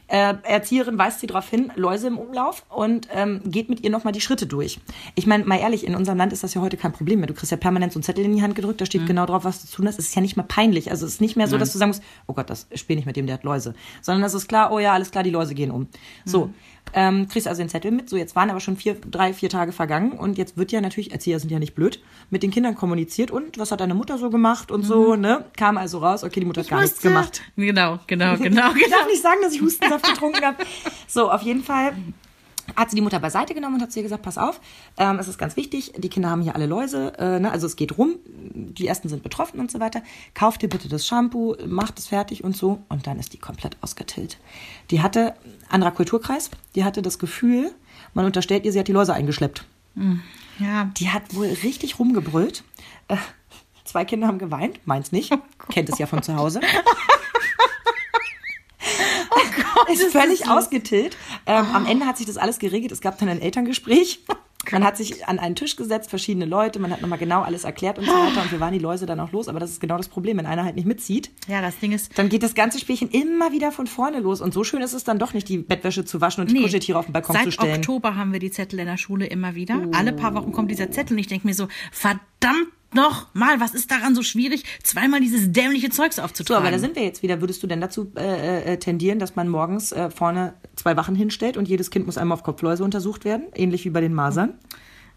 Äh, Erzieherin weist sie darauf hin, Läuse im Umlauf und ähm, geht mit ihr nochmal die Schritte durch. Ich meine, mal ehrlich, in unserem Land ist das ja heute kein Problem mehr. Du kriegst ja permanent so einen Zettel in die Hand gedrückt, da Mhm. steht genau drauf, was du zu tun hast. Es ist ja nicht mehr peinlich. Also es ist nicht mehr so, dass du sagen musst, oh Gott, das spiel nicht mit dem, der hat Läuse. Sondern es ist klar, oh ja, alles klar, die Läuse gehen um. So, Mhm. ähm, kriegst also den Zettel mit. So, jetzt waren aber schon vier, drei, vier Tage vergangen und jetzt wird ja natürlich, Erzieher sind ja nicht blöd, mit den Kindern kommuniziert und was hat deine Mutter so gemacht und so, ne? Kam also raus, okay, die Mutter hat gar nichts Mhm. Wusste. gemacht. Genau, genau, genau, Ich genau. darf nicht sagen, dass ich Hustensaft getrunken habe. So, auf jeden Fall hat sie die Mutter beiseite genommen und hat zu ihr gesagt, pass auf, ähm, es ist ganz wichtig, die Kinder haben hier alle Läuse, äh, ne? also es geht rum, die ersten sind betroffen und so weiter. Kauf dir bitte das Shampoo, mach das fertig und so. Und dann ist die komplett ausgetillt. Die hatte, anderer Kulturkreis, die hatte das Gefühl, man unterstellt ihr, sie hat die Läuse eingeschleppt. Ja, Die hat wohl richtig rumgebrüllt. Äh, zwei Kinder haben geweint, meins nicht. Kennt es ja von zu Hause. ist völlig ausgetillt. Ähm, Am Ende hat sich das alles geregelt. Es gab dann ein Elterngespräch. Man hat sich an einen Tisch gesetzt, verschiedene Leute, man hat nochmal genau alles erklärt und so weiter. Und wir waren die Läuse dann auch los. Aber das ist genau das Problem, wenn einer halt nicht mitzieht. ja, das Ding ist, Dann geht das ganze Spielchen immer wieder von vorne los. Und so schön ist es dann doch nicht, die Bettwäsche zu waschen und die Kuscheltiere auf den Balkon seit zu stellen. Oktober haben wir die Zettel in der Schule immer wieder. Alle paar Wochen kommt dieser Zettel und ich denke mir so, verdammt noch mal, was ist daran so schwierig, zweimal dieses dämliche Zeugs So, aufzutragen? aber da sind wir jetzt wieder. Würdest du denn dazu äh, äh, tendieren, dass man morgens äh, vorne zwei Wachen hinstellt und jedes Kind muss einmal auf Kopfläuse untersucht werden? Ähnlich wie bei den Masern?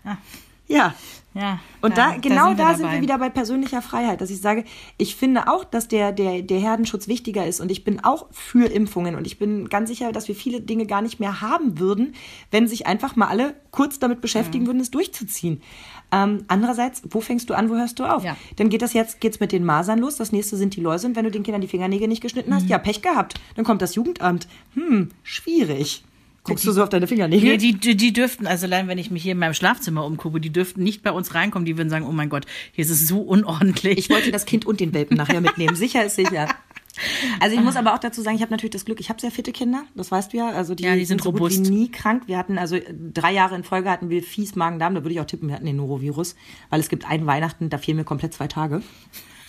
Ja. Ja. ja, Und da, genau da, sind dabei. wir wieder bei persönlicher Freiheit, dass ich sage, ich finde auch, dass der, der, der Herdenschutz wichtiger ist und ich bin auch für Impfungen und ich bin ganz sicher, dass wir viele Dinge gar nicht mehr haben würden, wenn sich einfach mal alle kurz damit beschäftigen würden, es durchzuziehen. Ähm, andererseits, wo fängst du an, wo hörst du auf? Ja. Dann geht das jetzt, geht's mit den Masern los, das nächste sind die Läuse und wenn du den Kindern die Fingernägel nicht geschnitten Mhm. hast, ja, Pech gehabt. Dann kommt das Jugendamt. Hm, schwierig. Guckst du so auf deine Fingernägel? Nee, die, die, die dürften, also allein wenn ich mich hier in meinem Schlafzimmer umgucke, die dürften nicht bei uns reinkommen. Die würden sagen, oh mein Gott, hier ist es so unordentlich. Ich wollte das Kind und den Welpen nachher mitnehmen. Sicher ist sicher. Also ich muss aber auch dazu sagen, ich habe natürlich das Glück, ich habe sehr fitte Kinder, das weißt du ja. Also die, Ja, die sind so robust. gut wie nie krank. Wir hatten also drei Jahre in Folge hatten wir fies Magen-Darm, da würde ich auch tippen, wir hatten den Norovirus, weil es gibt einen Weihnachten, da fehlen mir komplett zwei Tage.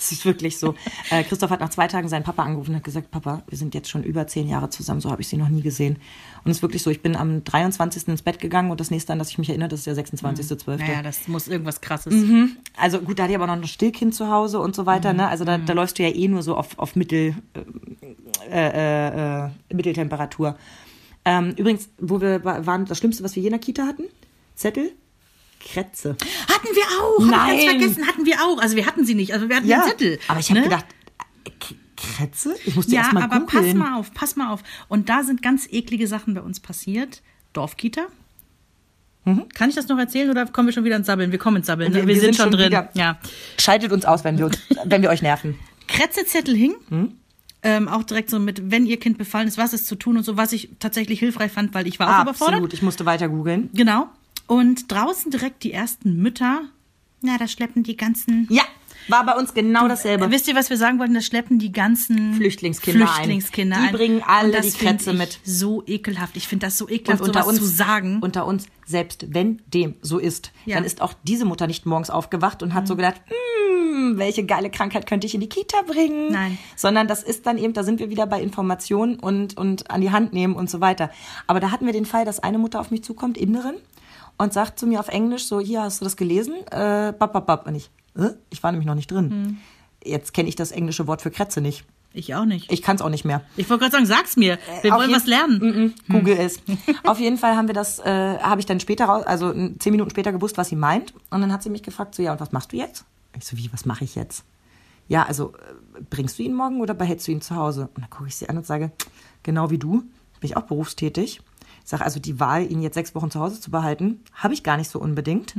Das ist wirklich so. Äh, Christoph hat nach zwei Tagen seinen Papa angerufen und hat gesagt, Papa, wir sind jetzt schon über zehn Jahre zusammen, so habe ich sie noch nie gesehen. Und es ist wirklich so, ich bin am 23. ins Bett gegangen und das nächste, an das ich mich erinnere, das ist der 26.12. naja, das muss irgendwas krasses. Also gut, da hatte ich aber noch ein Stillkind zu Hause und so weiter, ne? Also da, da läufst du ja eh nur so auf, auf Mittel, äh, äh, äh, Mitteltemperatur. Ähm, übrigens, wo wir wa- waren, das Schlimmste, was wir je in der Kita hatten, Zettel, Krätze. Hatten wir auch. Hab Nein. Ich ganz vergessen, hatten wir auch. Also wir hatten sie nicht. Also wir hatten den Zettel. aber ich habe ne? gedacht, äh, K- Krätze? Ich musste Ja, erst mal aber pass googeln. mal auf, pass mal auf. Und da sind ganz eklige Sachen bei uns passiert. Dorfkita. Kann ich das noch erzählen oder kommen wir schon wieder ins Sabbeln? Wir kommen ins Sabbeln. Wir- Wir, wir sind, sind schon drin. wieder- Ja. Schaltet uns aus, wenn wir, uns, wenn wir euch nerven. Kretzezettel hing. Hm? Ähm, auch direkt so mit, wenn ihr Kind befallen ist, was ist zu tun und so, was ich tatsächlich hilfreich fand, weil ich war auch überfordert. Absolut, ich musste weiter googeln. Genau. Und draußen direkt die ersten Mütter. Na, da schleppen die ganzen. Ja, war bei uns genau dasselbe. Wisst ihr, was wir sagen wollten? Da schleppen die ganzen Flüchtlingskinder ein. Flüchtlingskinder Die ein. bringen alle Und das die Krätze ich mit. So ekelhaft. Ich finde das so Und ekelhaft, unter sowas uns zu sagen. Unter uns, selbst wenn dem so ist, Ja. dann ist auch diese Mutter nicht morgens aufgewacht und hat so gedacht, "Hm, welche geile Krankheit könnte ich in die Kita bringen? Nein. Sondern das ist dann eben, da sind wir wieder bei Informationen und, und an die Hand nehmen und so weiter. Aber da hatten wir den Fall, dass eine Mutter auf mich zukommt, Inderin, und sagt zu mir auf Englisch so, hier, hast du das gelesen? Äh, bap, bap, bap. Und ich, äh? ich war nämlich noch nicht drin. Hm. Jetzt kenne ich das englische Wort für Krätze nicht. ich auch nicht. Ich kann es auch nicht mehr. Ich wollte gerade sagen, sag's mir. Wir Auf wollen was lernen. Mm, mm, Google es. Auf jeden Fall haben wir das, äh, habe ich dann später raus, also zehn Minuten später gewusst, was sie meint. Und dann hat sie mich gefragt, so ja, und was machst du jetzt? Ich so, wie, was mache ich jetzt? Ja, also äh, bringst du ihn morgen oder behältst du ihn zu Hause? Und dann gucke ich sie an und sage, genau wie du, bin ich auch berufstätig. Ich sage also, die Wahl, ihn jetzt sechs Wochen zu Hause zu behalten, habe ich gar nicht so unbedingt.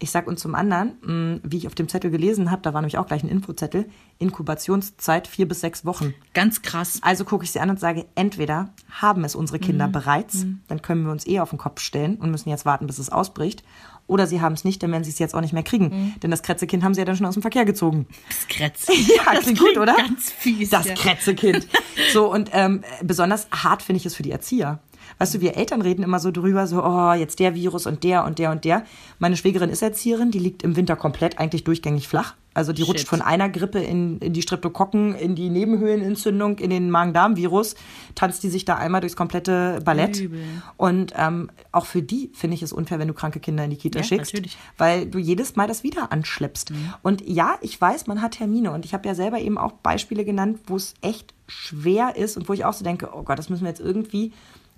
Ich sage, und zum anderen, mh, wie ich auf dem Zettel gelesen habe, da war nämlich auch gleich ein Infozettel, Inkubationszeit vier bis sechs Wochen. Ganz krass. Also gucke ich sie an und sage, entweder haben es unsere Kinder bereits, dann können wir uns eh auf den Kopf stellen und müssen jetzt warten, bis es ausbricht. Oder sie haben es nicht, dann werden sie es jetzt auch nicht mehr kriegen. Denn das Kretzekind haben sie ja dann schon aus dem Verkehr gezogen. Das Kretze. Ja, das klingt gut, oder? Ganz fies. Das ja. Kretzekind. So, und ähm, besonders hart finde ich es für die Erzieher. Weißt du, wir Eltern reden immer so drüber, so, oh, jetzt der Virus und der und der und der. Meine Schwägerin ist Erzieherin, die liegt im Winter komplett eigentlich durchgängig flach. Also die Shit. rutscht von einer Grippe in, in die Streptokokken, in die Nebenhöhlenentzündung, in den Magen-Darm-Virus, tanzt die sich da einmal durchs komplette Ballett. Übel. Und ähm, auch für die finde ich es unfair, wenn du kranke Kinder in die Kita Ja, schickst, natürlich. weil du jedes Mal das wieder anschleppst. Und ja, ich weiß, man hat Termine und ich habe ja selber eben auch Beispiele genannt, wo es echt schwer ist und wo ich auch so denke, oh Gott, das müssen wir jetzt irgendwie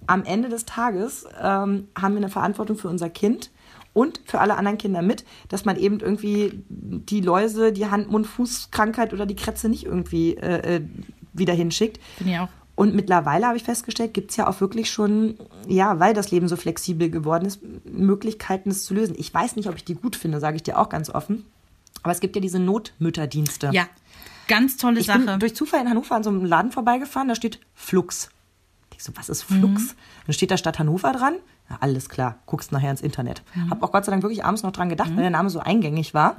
am Ende des Tages ähm, haben wir eine Verantwortung für unser Kind und für alle anderen Kinder mit, dass man eben irgendwie die Läuse, die Hand-Mund-Fuß-Krankheit oder die Krätze nicht irgendwie äh, äh, wieder hinschickt. Finde ich auch. Und mittlerweile habe ich festgestellt, gibt es ja auch wirklich schon, ja, weil das Leben so flexibel geworden ist, Möglichkeiten, es zu lösen. Ich weiß nicht, ob ich die gut finde, sage ich dir auch ganz offen. Aber es gibt ja diese Notmütterdienste. Ja, ganz tolle Ich Sache. bin durch Zufall in Hannover an so einem Laden vorbeigefahren, da steht Flux. Ich so, was ist Flux? Dann steht da Stadt Hannover dran. Ja, alles klar, guckst nachher ins Internet. Hab auch Gott sei Dank wirklich abends noch dran gedacht, weil der Name so eingängig war.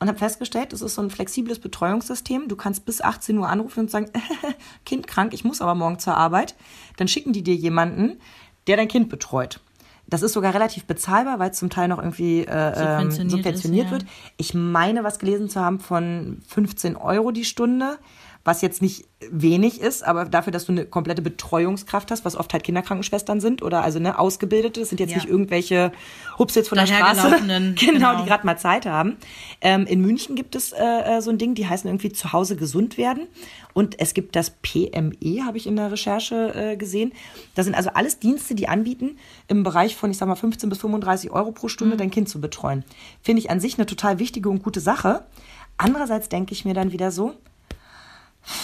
Und habe festgestellt, es ist so ein flexibles Betreuungssystem. Du kannst bis 18 Uhr anrufen und sagen, Kind krank, ich muss aber morgen zur Arbeit. Dann schicken die dir jemanden, der dein Kind betreut. Das ist sogar relativ bezahlbar, weil es zum Teil noch irgendwie äh, ähm, Subventioniert subventioniert ist, ja. wird. Ich meine, was gelesen zu haben von 15 Euro die Stunde, was jetzt nicht wenig ist, aber dafür, dass du eine komplette Betreuungskraft hast, was oft halt Kinderkrankenschwestern sind oder also ne Ausgebildete, das sind jetzt Ja. nicht irgendwelche Hupsels von der Straße, genau, genau. die gerade mal Zeit haben. Ähm, in München gibt es äh, äh, so ein Ding, die heißen irgendwie zu Hause gesund werden und es gibt das PME, habe ich in der Recherche äh, gesehen. Das sind also alles Dienste, die anbieten, im Bereich von, ich sag mal, 15 bis 35 Euro pro Stunde dein Kind zu betreuen. Finde ich an sich eine total wichtige und gute Sache. Andererseits denke ich mir dann wieder so,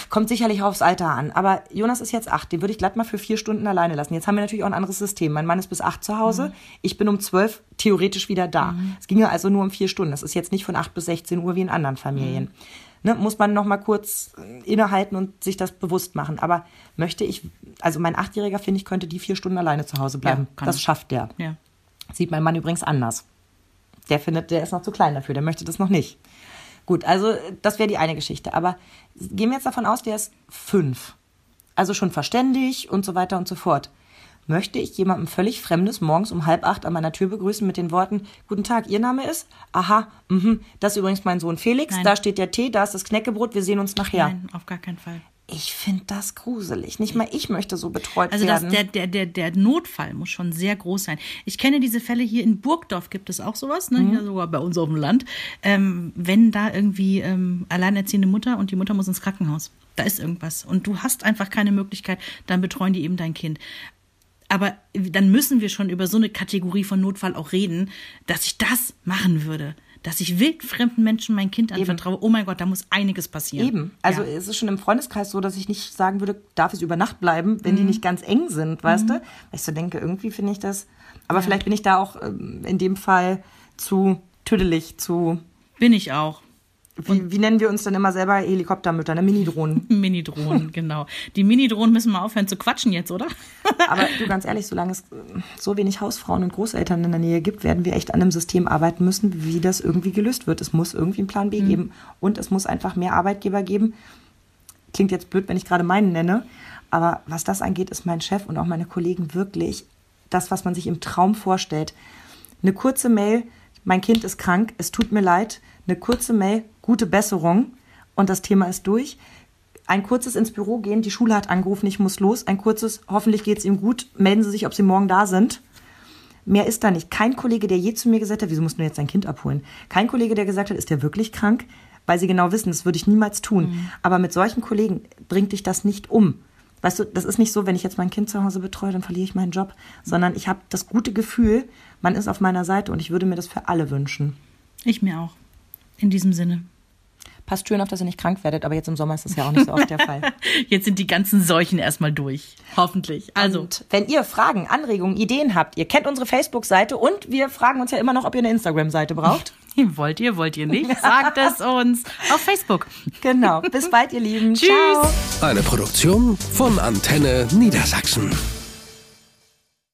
Kommt sicherlich aufs Alter an. Aber Jonas ist jetzt acht. Den würde ich glatt mal für vier Stunden alleine lassen. Jetzt haben wir natürlich auch ein anderes System. Mein Mann ist bis acht zu Hause. Ich bin um zwölf theoretisch wieder da. Es ginge also nur um vier Stunden. Das ist jetzt nicht von acht bis 16 Uhr wie in anderen Familien. Ne, muss man noch mal kurz äh, innehalten und sich das bewusst machen. Aber möchte ich, also mein Achtjähriger, finde ich, könnte die vier Stunden alleine zu Hause bleiben. kann das er. schafft der. ja. Sieht mein Mann übrigens anders. Der findet, der ist noch zu klein dafür, der möchte das noch nicht. Gut, also das wäre die eine Geschichte. Aber gehen wir jetzt davon aus, der ist fünf. Also schon verständig und so weiter und so fort. Möchte ich jemandem völlig Fremdes morgens um halb acht an meiner Tür begrüßen mit den Worten, Guten Tag, Ihr Name ist? Aha, mhm, das ist übrigens mein Sohn Felix, Nein. da steht der Tee, da ist das Knäckebrot, wir sehen uns nachher. Nein, auf gar keinen Fall. Ich finde das gruselig. Nicht mal ich möchte so betreut Also werden. der, der, der, der Notfall muss schon sehr groß sein. Ich kenne diese Fälle hier in Burgdorf gibt es auch sowas, ne? Hier sogar bei uns auf dem Land. Ähm, wenn da irgendwie ähm, alleinerziehende Mutter und die Mutter muss ins Krankenhaus. Da ist irgendwas. Und du hast einfach keine Möglichkeit, dann betreuen die eben dein Kind. Aber dann müssen wir schon über so eine Kategorie von Notfall auch reden, dass ich das machen würde. Dass ich wildfremden Menschen mein Kind anvertraue. Oh mein Gott, da muss einiges passieren. Eben. Also ja. es ist schon im Freundeskreis so, dass ich nicht sagen würde, darf es über Nacht bleiben, wenn die Mhm. nicht ganz eng sind, weißt du? Weil ich so denke, irgendwie finde ich das. Aber vielleicht bin ich da auch ähm, in dem Fall zu tüdelig, zu. bin ich auch. Wie, wie nennen wir uns dann immer selber Helikoptermütter, ne? Mini-Drohnen. Mini-Drohnen, genau. Die Mini-Drohnen müssen mal aufhören zu quatschen jetzt, oder? Aber du, ganz ehrlich, solange es äh, so wenig Hausfrauen und Großeltern in der Nähe gibt, werden wir echt an einem System arbeiten müssen, wie das irgendwie gelöst wird. Es muss irgendwie einen Plan B geben und es muss einfach mehr Arbeitgeber geben. Klingt jetzt blöd, wenn ich gerade meinen nenne, aber was das angeht, ist mein Chef und auch meine Kollegen wirklich das, was man sich im Traum vorstellt. Eine kurze Mail, mein Kind ist krank, es tut mir leid. Eine kurze Mail, gute Besserung und das Thema ist durch ein kurzes ins Büro gehen, die Schule hat angerufen, ich muss los, ein kurzes, hoffentlich geht's ihm gut, melden Sie sich, ob Sie morgen da sind. Mehr ist da nicht. Kein Kollege, der je zu mir gesagt hat, wieso musst du jetzt dein Kind abholen? Kein Kollege, der gesagt hat, ist der wirklich krank? Weil sie genau wissen, das würde ich niemals tun. Aber mit solchen Kollegen bringt dich das nicht um. Weißt du, das ist nicht so, wenn ich jetzt mein Kind zu Hause betreue, dann verliere ich meinen Job, sondern ich habe das gute Gefühl, man ist auf meiner Seite und ich würde mir das für alle wünschen. Ich mir auch. In diesem Sinne. Passt schön auf, dass ihr nicht krank werdet, aber jetzt im Sommer ist das ja auch nicht so oft der Fall. Jetzt sind die ganzen Seuchen erstmal durch. Hoffentlich. Also, Und wenn ihr Fragen, Anregungen, Ideen habt, ihr kennt unsere Facebook-Seite und wir fragen uns ja immer noch, ob ihr eine Instagram-Seite braucht. wollt ihr, wollt ihr nicht? Sagt es uns auf Facebook. genau. Bis bald, ihr Lieben. Tschüss. Ciao. Eine Produktion von Antenne Niedersachsen.